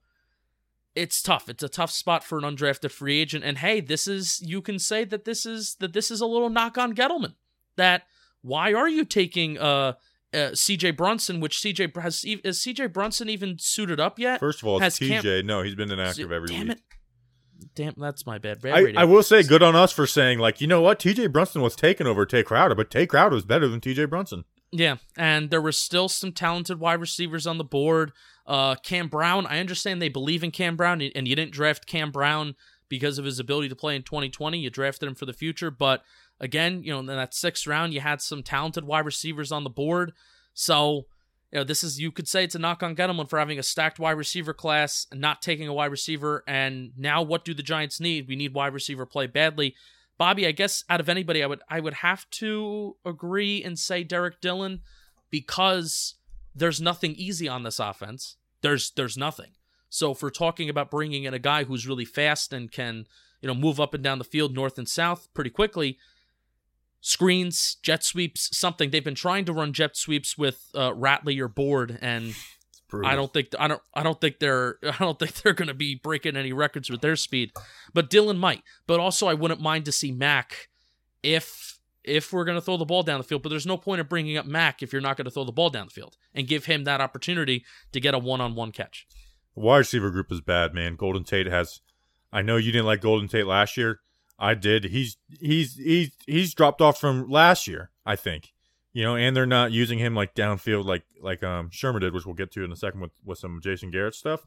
it's tough. It's a tough spot for an undrafted free agent and hey, this is you can say that this is that this is a little knock on Gettleman. That why are you taking uh uh, CJ Brunson, which CJ has is CJ Brunson even suited up yet? First of all, it's Has TJ. no, he's been inactive every Damn week. it! Damn, that's my bad. Bad I. I will say good on us for saying like you know what TJ Brunson was taken over Tae Crowder, but Tae Crowder was better than TJ Brunson. Yeah, and there were still some talented wide receivers on the board. Uh, Cam Brown, I understand they believe in Cam Brown, and you didn't draft Cam Brown because of his ability to play in 2020. You drafted him for the future, but again, you know, in that sixth round, you had some talented wide receivers on the board. So, you know, this is you could say it's a knock on Gettleman for having a stacked wide receiver class and not taking a wide receiver. And now, what do the Giants need? We need wide receiver play badly. Bobby, I guess out of anybody, I would I would have to agree and say Derrick Dillon because there's nothing easy on this offense. There's there's nothing. So if we're talking about bringing in a guy who's really fast and can you know move up and down the field north and south pretty quickly, screens, jet sweeps, something they've been trying to run jet sweeps with uh, Ratley or Board and I don't think I don't I don't think they're I don't think they're going to be breaking any records with their speed, but Dillon might. But also, I wouldn't mind to see Mack if if we're going to throw the ball down the field. But there's no point of bringing up Mack if you're not going to throw the ball down the field and give him that opportunity to get a one-on-one catch. The wide receiver group is bad, man. Golden Tate has. I know you didn't like Golden Tate last year. I did. He's he's he's he's dropped off from last year. I think. You know, and they're not using him like downfield like like um Shurmur did, which we'll get to in a second with with some Jason Garrett stuff.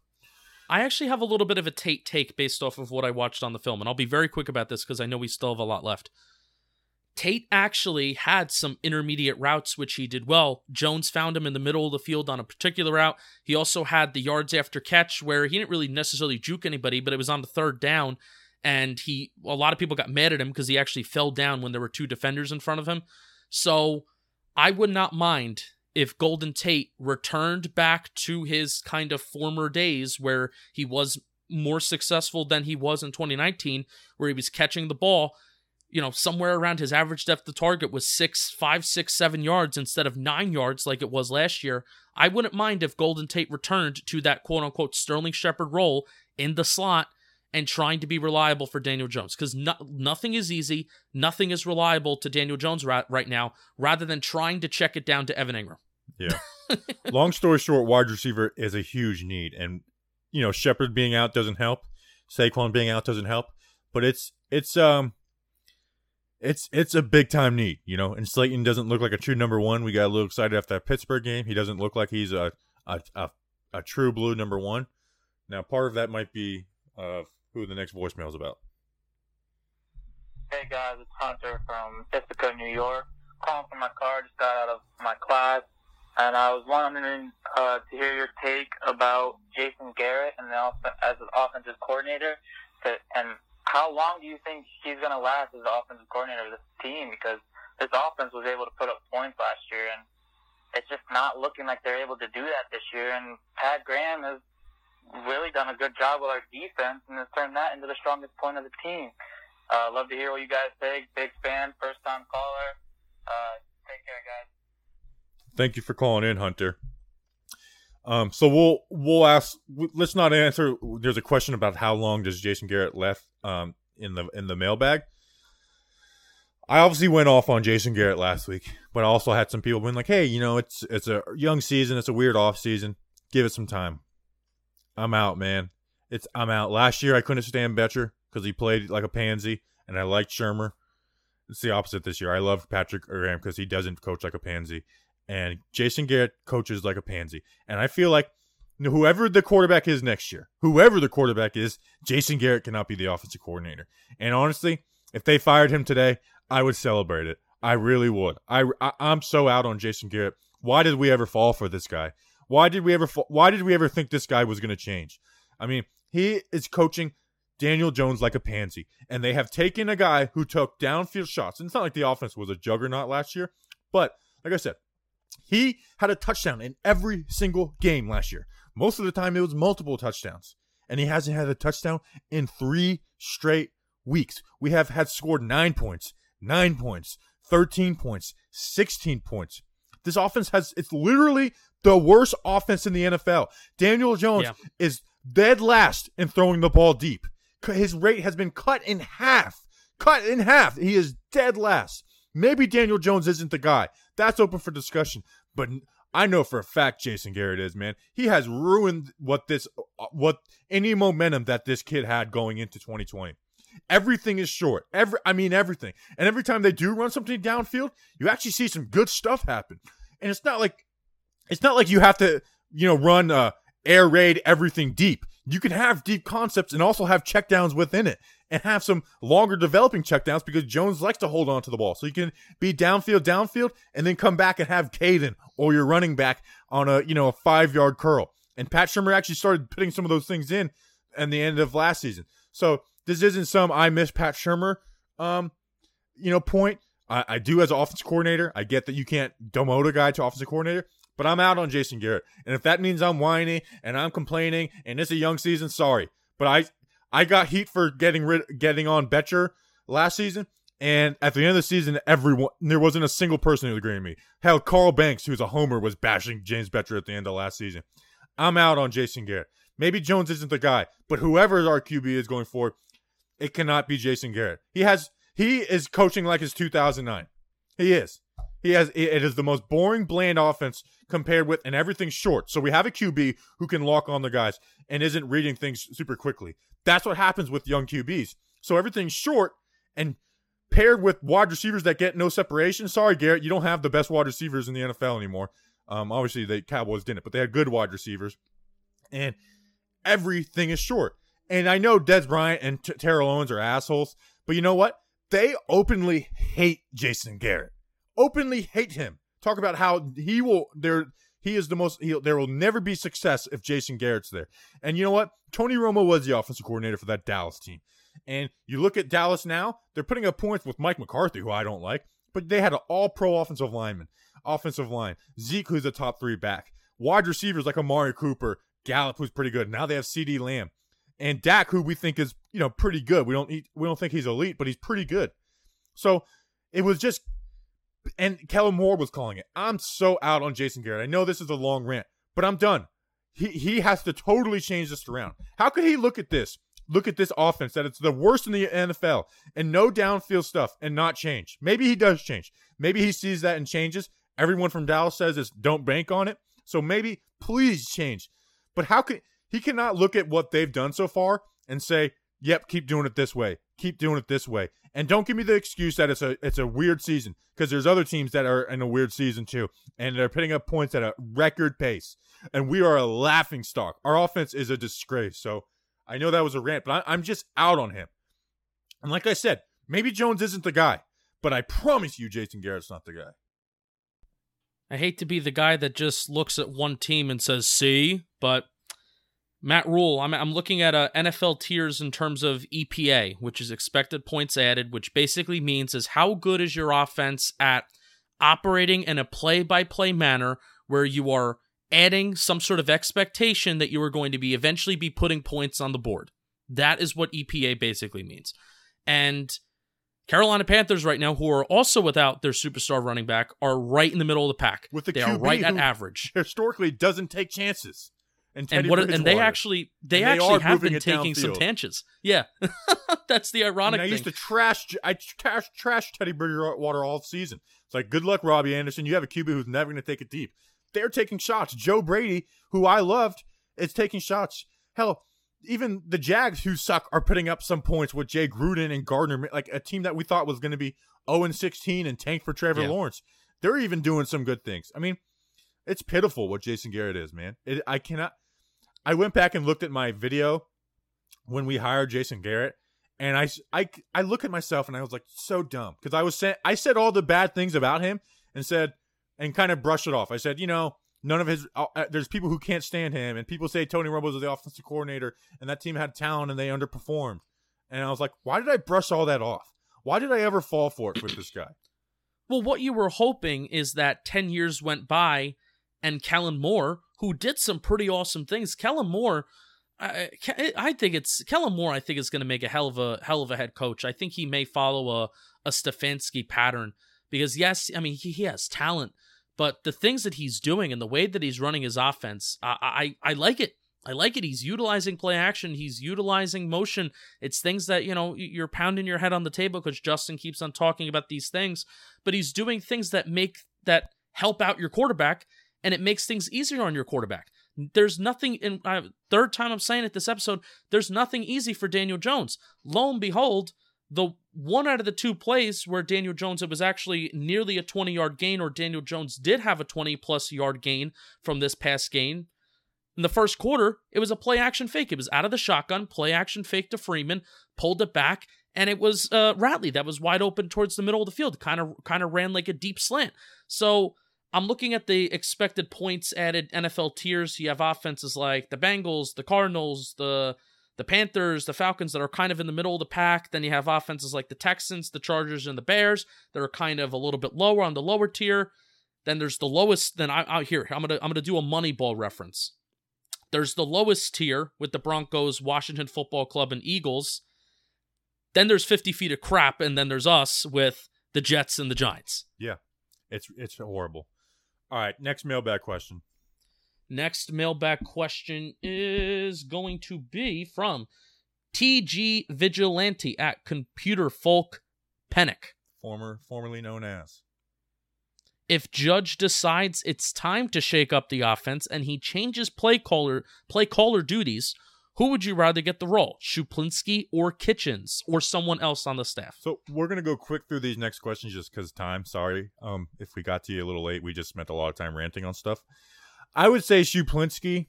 I actually have a little bit of a Tate take based off of what I watched on the film, and I'll be very quick about this because I know we still have a lot left. Tate actually had some intermediate routes, which he did well. Jones found him in the middle of the field on a particular route. He also had the yards after catch where he didn't really necessarily juke anybody, but it was on the third down. And he, a lot of people got mad at him because he actually fell down when there were two defenders in front of him. So I would not mind if Golden Tate returned back to his kind of former days where he was more successful than he was in 2019, where he was catching the ball you know, somewhere around his average depth of target was six, five, six, seven yards instead of nine yards like it was last year. I wouldn't mind if Golden Tate returned to that quote unquote Sterling Shepard role in the slot and trying to be reliable for Daniel Jones because no, nothing is easy, nothing is reliable to Daniel Jones right, right now, rather than trying to check it down to Evan Engram. Yeah. Long story short, wide receiver is a huge need, and you know Shepard being out doesn't help, Saquon being out doesn't help, but it's it's um it's it's a big time need, you know. And Slayton doesn't look like a true number one. We got a little excited after that Pittsburgh game. He doesn't look like he's a a a, a true blue number one. Now, part of that might be uh, who the next voicemail is about. Hey guys, it's Hunter from Ithaca, New York. Calling from my car, just got out of my class, and I was wondering uh, to hear your take about Jason Garrett and the as an offensive coordinator, to, and how long do you think he's going to last as the offensive coordinator of this team? Because this offense was able to put up points last year, and it's just not looking like they're able to do that this year. And Pat Graham has really done a good job with our defense and has turned that into the strongest point of the team. Uh, love to hear what you guys say. Big fan, first time caller. Uh, take care, guys. Thank you for calling in, Hunter. Um, so we'll we'll ask. Let's not answer. There's a question about how long does Jason Garrett left um, in the in the mailbag. I obviously went off on Jason Garrett last week, but I also had some people being like, "Hey, you know, it's it's a young season. It's a weird off season. Give it some time." I'm out, man. It's I'm out. Last year I couldn't stand Bettcher because he played like a pansy, and I liked Shurmur. It's the opposite this year. I love Patrick Graham because he doesn't coach like a pansy, and Jason Garrett coaches like a pansy. And I feel like whoever the quarterback is next year, whoever the quarterback is, Jason Garrett cannot be the offensive coordinator. And honestly, if they fired him today, I would celebrate it. I really would. I, I am so out on Jason Garrett. Why did we ever fall for this guy? Why did we ever why did we ever think this guy was going to change? I mean, he is coaching Daniel Jones like a pansy, and they have taken a guy who took downfield shots. And it's not like the offense was a juggernaut last year, but like I said, he had a touchdown in every single game last year. Most of the time, it was multiple touchdowns, and he hasn't had a touchdown in three straight weeks. We have had scored nine points, nine points, 13 points, 16 points. This offense has, it's literally the worst offense in the NFL. Daniel Jones Yeah. is dead last in throwing the ball deep. His rate has been cut in half. Cut in half. He is dead last. Maybe Daniel Jones isn't the guy. That's open for discussion. But I know for a fact Jason Garrett is, man. He has ruined what this uh, what any momentum that this kid had going into 2020. Everything is short. Every I mean everything. And every time they do run something downfield, you actually see some good stuff happen. And it's not like it's not like you have to, you know, run uh air raid everything deep. You can have deep concepts and also have checkdowns within it and have some longer developing checkdowns because Jones likes to hold on to the ball. So you can be downfield, downfield, and then come back and have Kaden or your running back on a, you know, a five yard curl. And Pat Shurmur actually started putting some of those things in at the end of last season. So this isn't some I miss Pat Shurmur, um, you know, point. I, I do as offensive coordinator. I get that you can't demote a guy to offensive coordinator, but I'm out on Jason Garrett. And if that means I'm whining and I'm complaining and it's a young season, sorry. But I I got heat for getting rid getting on Bettcher last season. And at the end of the season, everyone there wasn't a single person who agreed with me. Hell, Carl Banks, who's a homer, was bashing James Bettcher at the end of last season. I'm out on Jason Garrett. Maybe Jones isn't the guy, but whoever our QB is going for, it cannot be Jason Garrett. He has he is coaching like his 2009. He is. He has it is the most boring, bland offense compared with, and everything's short. So we have a QB who can lock on the guys and isn't reading things super quickly. That's what happens with young QBs. So everything's short and paired with wide receivers that get no separation. Sorry, Garrett, you don't have the best wide receivers in the NFL anymore. Um, obviously the Cowboys didn't, but they had good wide receivers, and everything is short. And I know Dez Bryant and T- Terrell Owens are assholes, but you know what? They openly hate Jason Garrett. Openly hate him. Talk about how he will. There, he is the most. He, there will never be success if Jason Garrett's there. And you know what? Tony Romo was the offensive coordinator for that Dallas team. And you look at Dallas now; they're putting up points with Mike McCarthy, who I don't like, but they had an All-Pro offensive lineman, offensive line. Zeke, who's a top three back. Wide receivers like Amari Cooper, Gallup, who's pretty good. Now they have CeeDee Lamb and Dak, who we think is you know pretty good. We don't we don't think he's elite, but he's pretty good. So it was just, and Kellen Moore was calling it. I'm so out on Jason Garrett. I know this is a long rant, but I'm done. He he has to totally change this around. How could he look at this? Look at this offense that it's the worst in the NFL and no downfield stuff and not change. Maybe he does change. Maybe he sees that and changes. Everyone from Dallas says is don't bank on it. So maybe please change. But how could he cannot look at what they've done so far and say, "Yep, keep doing it this way. Keep doing it this way." And don't give me the excuse that it's a it's a weird season because there's other teams that are in a weird season too, and they're putting up points at a record pace, and we are a laughing stock. Our offense is a disgrace. So I know that was a rant, but I, I'm just out on him. And like I said, maybe Jones isn't the guy, but I promise you, Jason Garrett's not the guy. I hate to be the guy that just looks at one team and says, see, but Matt Rhule, I'm, I'm looking at uh, a NFL tiers in terms of EPA, which is expected points added, which basically means is how good is your offense at operating in a play by play manner where you are adding some sort of expectation that you are going to be eventually be putting points on the board. That is what EPA basically means. And Carolina Panthers right now, who are also without their superstar running back, are right in the middle of the pack. With the they QB are right at average. Historically, doesn't take chances. And, And Teddy what? And they actually, they And they actually have been taking some downfield. tangents. Yeah, that's the ironic And I thing. used to trash, I trash, trash Teddy Bridgewater all season. It's like, good luck, Robbie Anderson. You have a QB who's never going to take it deep. They're taking shots. Joe Brady, who I loved, is taking shots. Hell, even the Jags, who suck, are putting up some points with Jay Gruden and Gardner, like a team that we thought was going to be 0 and 16 and tank for Trevor Yeah. Lawrence. They're even doing some good things. I mean, it's pitiful what Jason Garrett is, man. It, I cannot. I went back and looked at my video when we hired Jason Garrett, and I, I, I look at myself and I was like, so dumb because I was saying I said all the bad things about him and said and kind of brushed it off. I said, you know, none of his. Uh, uh, there's people who can't stand him, and people say Tony Romo was the offensive coordinator, and that team had talent and they underperformed. And I was like, why did I brush all that off? Why did I ever fall for it with this guy? Well, what you were hoping is that 10 years went by and Kellen Moore, who did some pretty awesome things, Kellen Moore, I, I think it's Kellen Moore. I think is going to make a hell of a hell of a head coach. I think he may follow a a Stefanski pattern because yes, I mean he, he has talent, but the things that he's doing and the way that he's running his offense, I, I I like it. I like it. He's utilizing play action. He's utilizing motion. It's things that, you know, you're pounding your head on the table because Justin keeps on talking about these things, but he's doing things that make that help out your quarterback and it makes things easier on your quarterback. There's nothing in uh, third time I'm saying it this episode, there's nothing easy for Daniel Jones. Lo and behold, the one out of the two plays where Daniel Jones, it was actually nearly a 20 yard gain, or Daniel Jones did have a 20 plus yard gain from this past game. In the first quarter, it was a play action fake. It was out of the shotgun, play action fake to Freeman, pulled it back, and it was uh, Ratley that was wide open towards the middle of the field. Kind of, kind of ran like a deep slant. So I'm looking at the expected points added NFL tiers. You have offenses like the Bengals, the Cardinals, the the Panthers, the Falcons that are kind of in the middle of the pack. Then you have offenses like the Texans, the Chargers, and the Bears that are kind of a little bit lower on the lower tier. Then there's the lowest. Then I, I here I'm gonna I'm gonna do a Moneyball reference. There's the lowest tier with the Broncos, Washington Football Club, and Eagles. Then there's 50 feet of crap, and then there's us with the Jets and the Giants. Yeah, it's it's horrible. All right, next mailbag question. Next mailbag question is going to be from TG Vigilante at Computer Folk Penick. Former, formerly known as. If Judge decides it's time to shake up the offense and he changes play caller play caller duties, who would you rather get the role? Schuplinski or Kitchens or someone else on the staff? So we're gonna go quick through these next questions just because time. Sorry, um, if we got to you a little late, we just spent a lot of time ranting on stuff. I would say Schuplinski,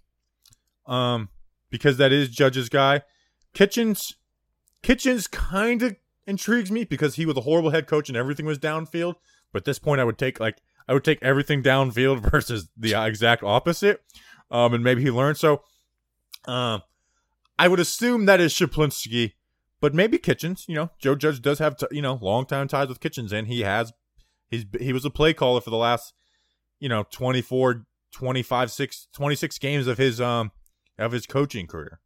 um, because that is Judge's guy. Kitchens, Kitchens kind of intrigues me because he was a horrible head coach and everything was downfield. But at this point, I would take like I would take everything downfield versus the exact opposite. Um, and maybe he learned. So, um, I would assume that is Schuplinski, but maybe Kitchens. You know, Joe Judge does have t- you know long time ties with Kitchens, and he has he's he was a play caller for the last you know 24, 25, 6, 26 games of his um of his coaching career.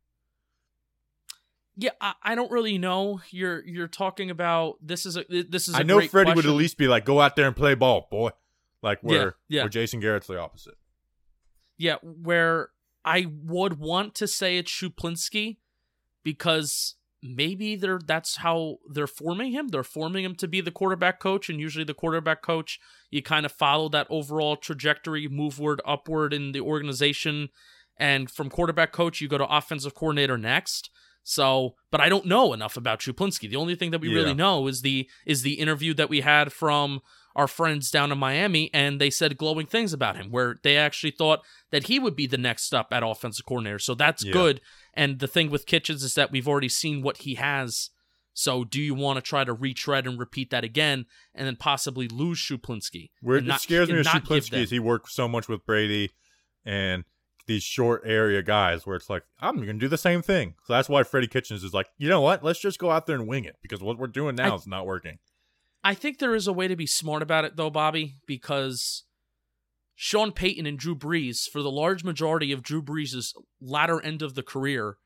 Yeah, I, I don't really know. You're you're talking about this is a this is. I I know Freddie would at least be like, "Go out there and play ball, boy." Like where Yeah, yeah. where Jason Garrett's the opposite. Yeah, where I would want to say it's Schuplinski because maybe they're that's how they're forming him. They're forming him to be the quarterback coach, and usually the quarterback coach, you kind of follow that overall trajectory, moveward, upward in the organization, And from quarterback coach, you go to offensive coordinator next. So, but I don't know enough about Schuplinski. The only thing that we Yeah. really know is the is the interview that we had from our friends down in Miami, and they said glowing things about him, where they actually thought that he would be the next up at offensive coordinator. So that's Yeah. good. And the thing with Kitchens is that we've already seen what he has. So do you want to try to retread and repeat that again, and then possibly lose Schuplinski? Where it not- scares me with Schuplinski is he worked so much with Brady and these short area guys where it's like, I'm going to do the same thing. So that's why Freddie Kitchens is like, you know what? Let's just go out there and wing it because what we're doing now I- is not working. I think there is a way to be smart about it, though, Bobby, because Sean Payton and Drew Brees, for the large majority of Drew Brees' latter end of the career,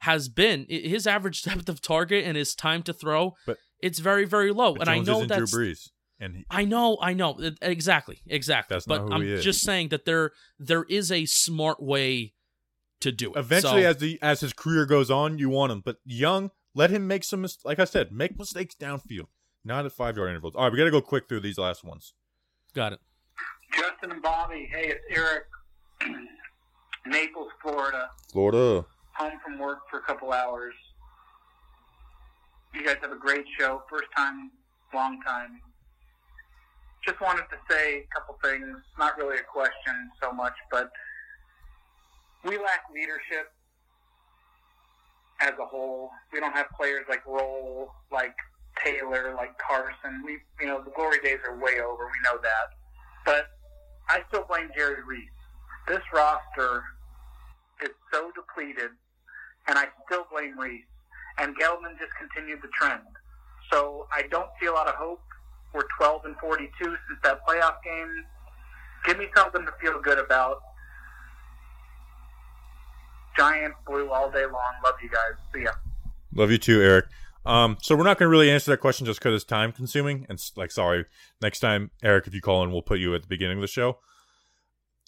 has been his average depth of target and his time to throw. But- it's very, very low, and Jones I know isn't Drew Brees. And he, I know, I know, exactly, exactly. That's but not who I'm he is. just saying that there there is a smart way to do it. eventually, So- as the as his career goes on, you want him. But young, let him make some, mis- like I said, make mistakes downfield, not at five yard intervals. All right, we got to go quick through these last ones. got it. Justin and Bobby, hey, it's Eric, Naples, Florida. Florida. Home from work for a couple hours. You guys have a great show. First time, long time. Just wanted to say a couple things. Not really a question so much, but we lack leadership as a whole. We don't have players like Roll, like Taylor, like Carson. We, you know, the glory days are way over. We know that. But I still blame Jerry Reese. This roster is so depleted, and I still blame Reese. And Gettleman just continued the trend. So I don't see a lot of hope. We're 12 and 42 since that playoff game. Give me something to feel good about. Giants blue all day long. Love you guys. See ya. Love you too, Eric. Um, so we're not going to really answer that question just because it's time consuming. And like, sorry, next time, Eric, if you call in, we'll put you at the beginning of the show.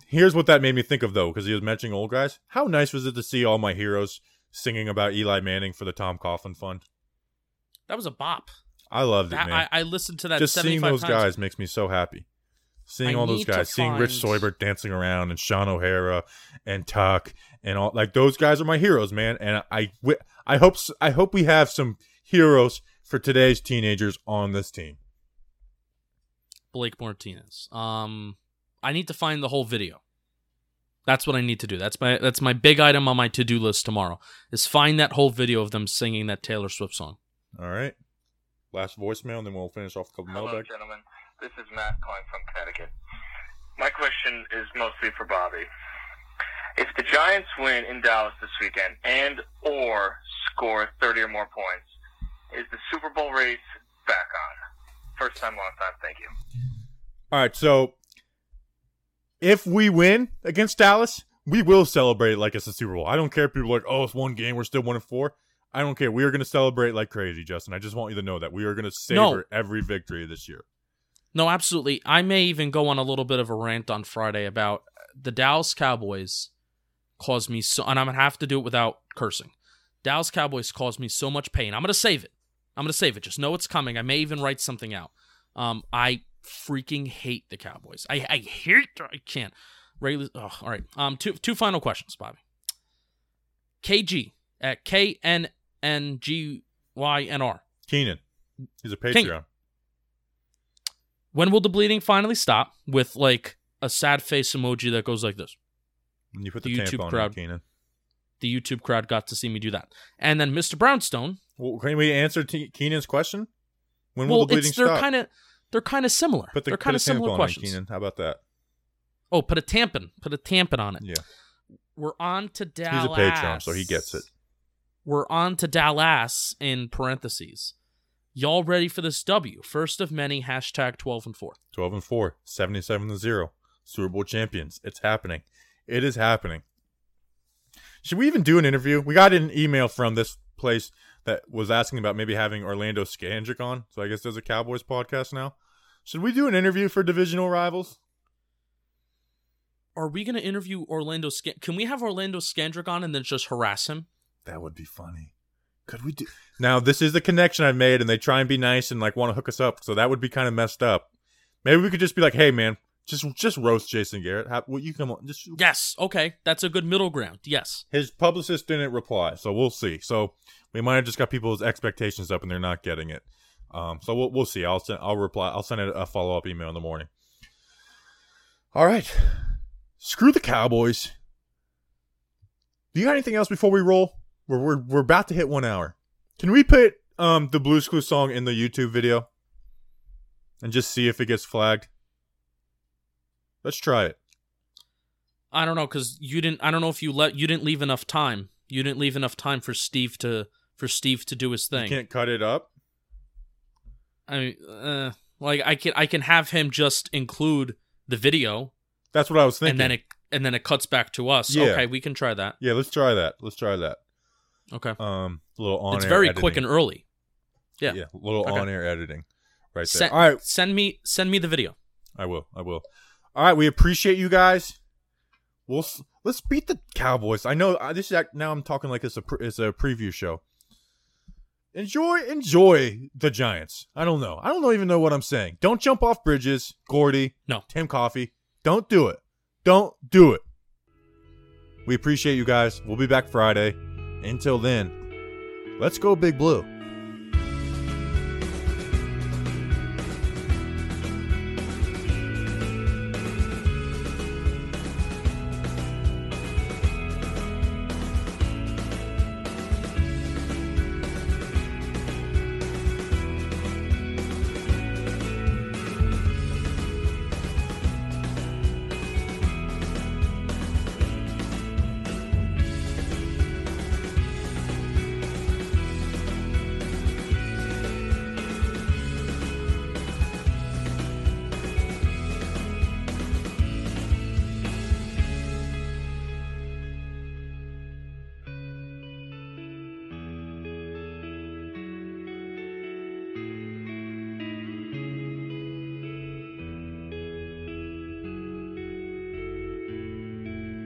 Here's what that made me think of though, because he was mentioning old guys. How nice was it to see all my heroes singing about Eli Manning for the Tom Coughlin Fund? That was a bop. I loved it, man. I, I listened to that. just seeing those times. guys makes me so happy. Seeing I all those guys, seeing Rich find- Seubert dancing around and Shaun O'Hara and Tuck and all like those guys are my heroes, man. And I, wi- I hope, I hope we have some heroes for today's teenagers on this team. Blake Martinez. Um, I need to find the whole video. That's what I need to do. That's my that's my big item on my to do list tomorrow. Is find that whole video of them singing that Taylor Swift song. All right, last voicemail, and then we'll finish off a couple Hello, mailbag. gentlemen. This is Matt calling from Connecticut. My question is mostly for Bobby. If the Giants win in Dallas this weekend and or score 30 or more points, is the Super Bowl race back on? First time, long time. Thank you. All right, so if we win against Dallas, we will celebrate it like it's a Super Bowl. I don't care if people are like, oh, it's one game, we're still one and four. I don't care. We are going to celebrate like crazy, Justin. I just want you to know that we are going to savor No. every victory this year. No, absolutely. I may even go on a little bit of a rant on Friday about the Dallas Cowboys caused me so, and I'm gonna have to do it without cursing. Dallas Cowboys caused me so much pain. I'm gonna save it. I'm gonna save it. Just know it's coming. I may even write something out. Um, I freaking hate the Cowboys. I I hate. I can't. Regular. Oh, all right. Um, two two final questions, Bobby. KG at K N N G Y N R. Keenan, he's a Patreon. King- When will the bleeding finally stop? With like a sad face emoji that goes like this. When you put The the, YouTube tampon crowd. on Keenan. The YouTube crowd got to see me do that. And then Mr. Brownstone. Well, can we answer T- Keenan's question? When will well, the bleeding it's they're kind of they're kind of similar. Put the, they're kind of similar questions. Keenan. How about that? Oh, put a tampon. Put a tampon on it. Yeah. We're on to Dallas. He's a Patreon, so he gets it. We're on to Dallas in parentheses. Y'all ready for this W? First of many. Hashtag twelve and four. 12 and 4, 77 to 0. Super Bowl champions. It's happening. It is happening. Should we even do an interview? We got an email from this place that was asking about maybe having Orlando Scandrick on. So I guess there's a Cowboys podcast now. Should we do an interview for divisional rivals? Are we going to interview Orlando? Scan- Can we have Orlando Scandrick on and then just harass him? That would be funny. Could we do? Now this is the connection I've made, and they try and be nice and like want to hook us up. So that would be kind of messed up. Maybe we could just be like, "Hey, man, Just just roast Jason Garrett. Well, you come on. Just Yes. Okay. That's a good middle ground. Yes. his publicist didn't reply, so we'll see. So we might have just got people's expectations up and they're not getting it. Um, so we'll we'll see. I'll send I'll reply. I'll send it a follow up email in the morning. All right, screw the Cowboys. Do you got anything else before we roll? We're we're we're about to hit one hour. Can we put um the Blues Clues song in the YouTube video and just see if it gets flagged? Let's try it. I don't know because you didn't. I don't know if you let you didn't leave enough time. You didn't leave enough time for Steve to for Steve to do his thing. You can't cut it up. I mean, uh, like I can I can have him just include the video, That's what I was thinking. and then it and then it cuts back to us. Yeah. Okay, we can try that. yeah, let's try that. Let's try that. Okay, Um, a little on. it's very quick and early. Yeah. Yeah, a little Okay. on air editing right there. Send, All right, send me send me the video. I will. I will. All right, we appreciate you guys. We'll let's beat the Cowboys. I know uh, this is now I'm talking like it's a it's a preview show. Enjoy enjoy the Giants. I don't know. I don't even know what I'm saying. Don't jump off bridges, Gordy. No. Tim Coffee. Don't do it. Don't do it. We appreciate you guys. We'll be back Friday. Until then, let's go Big Blue.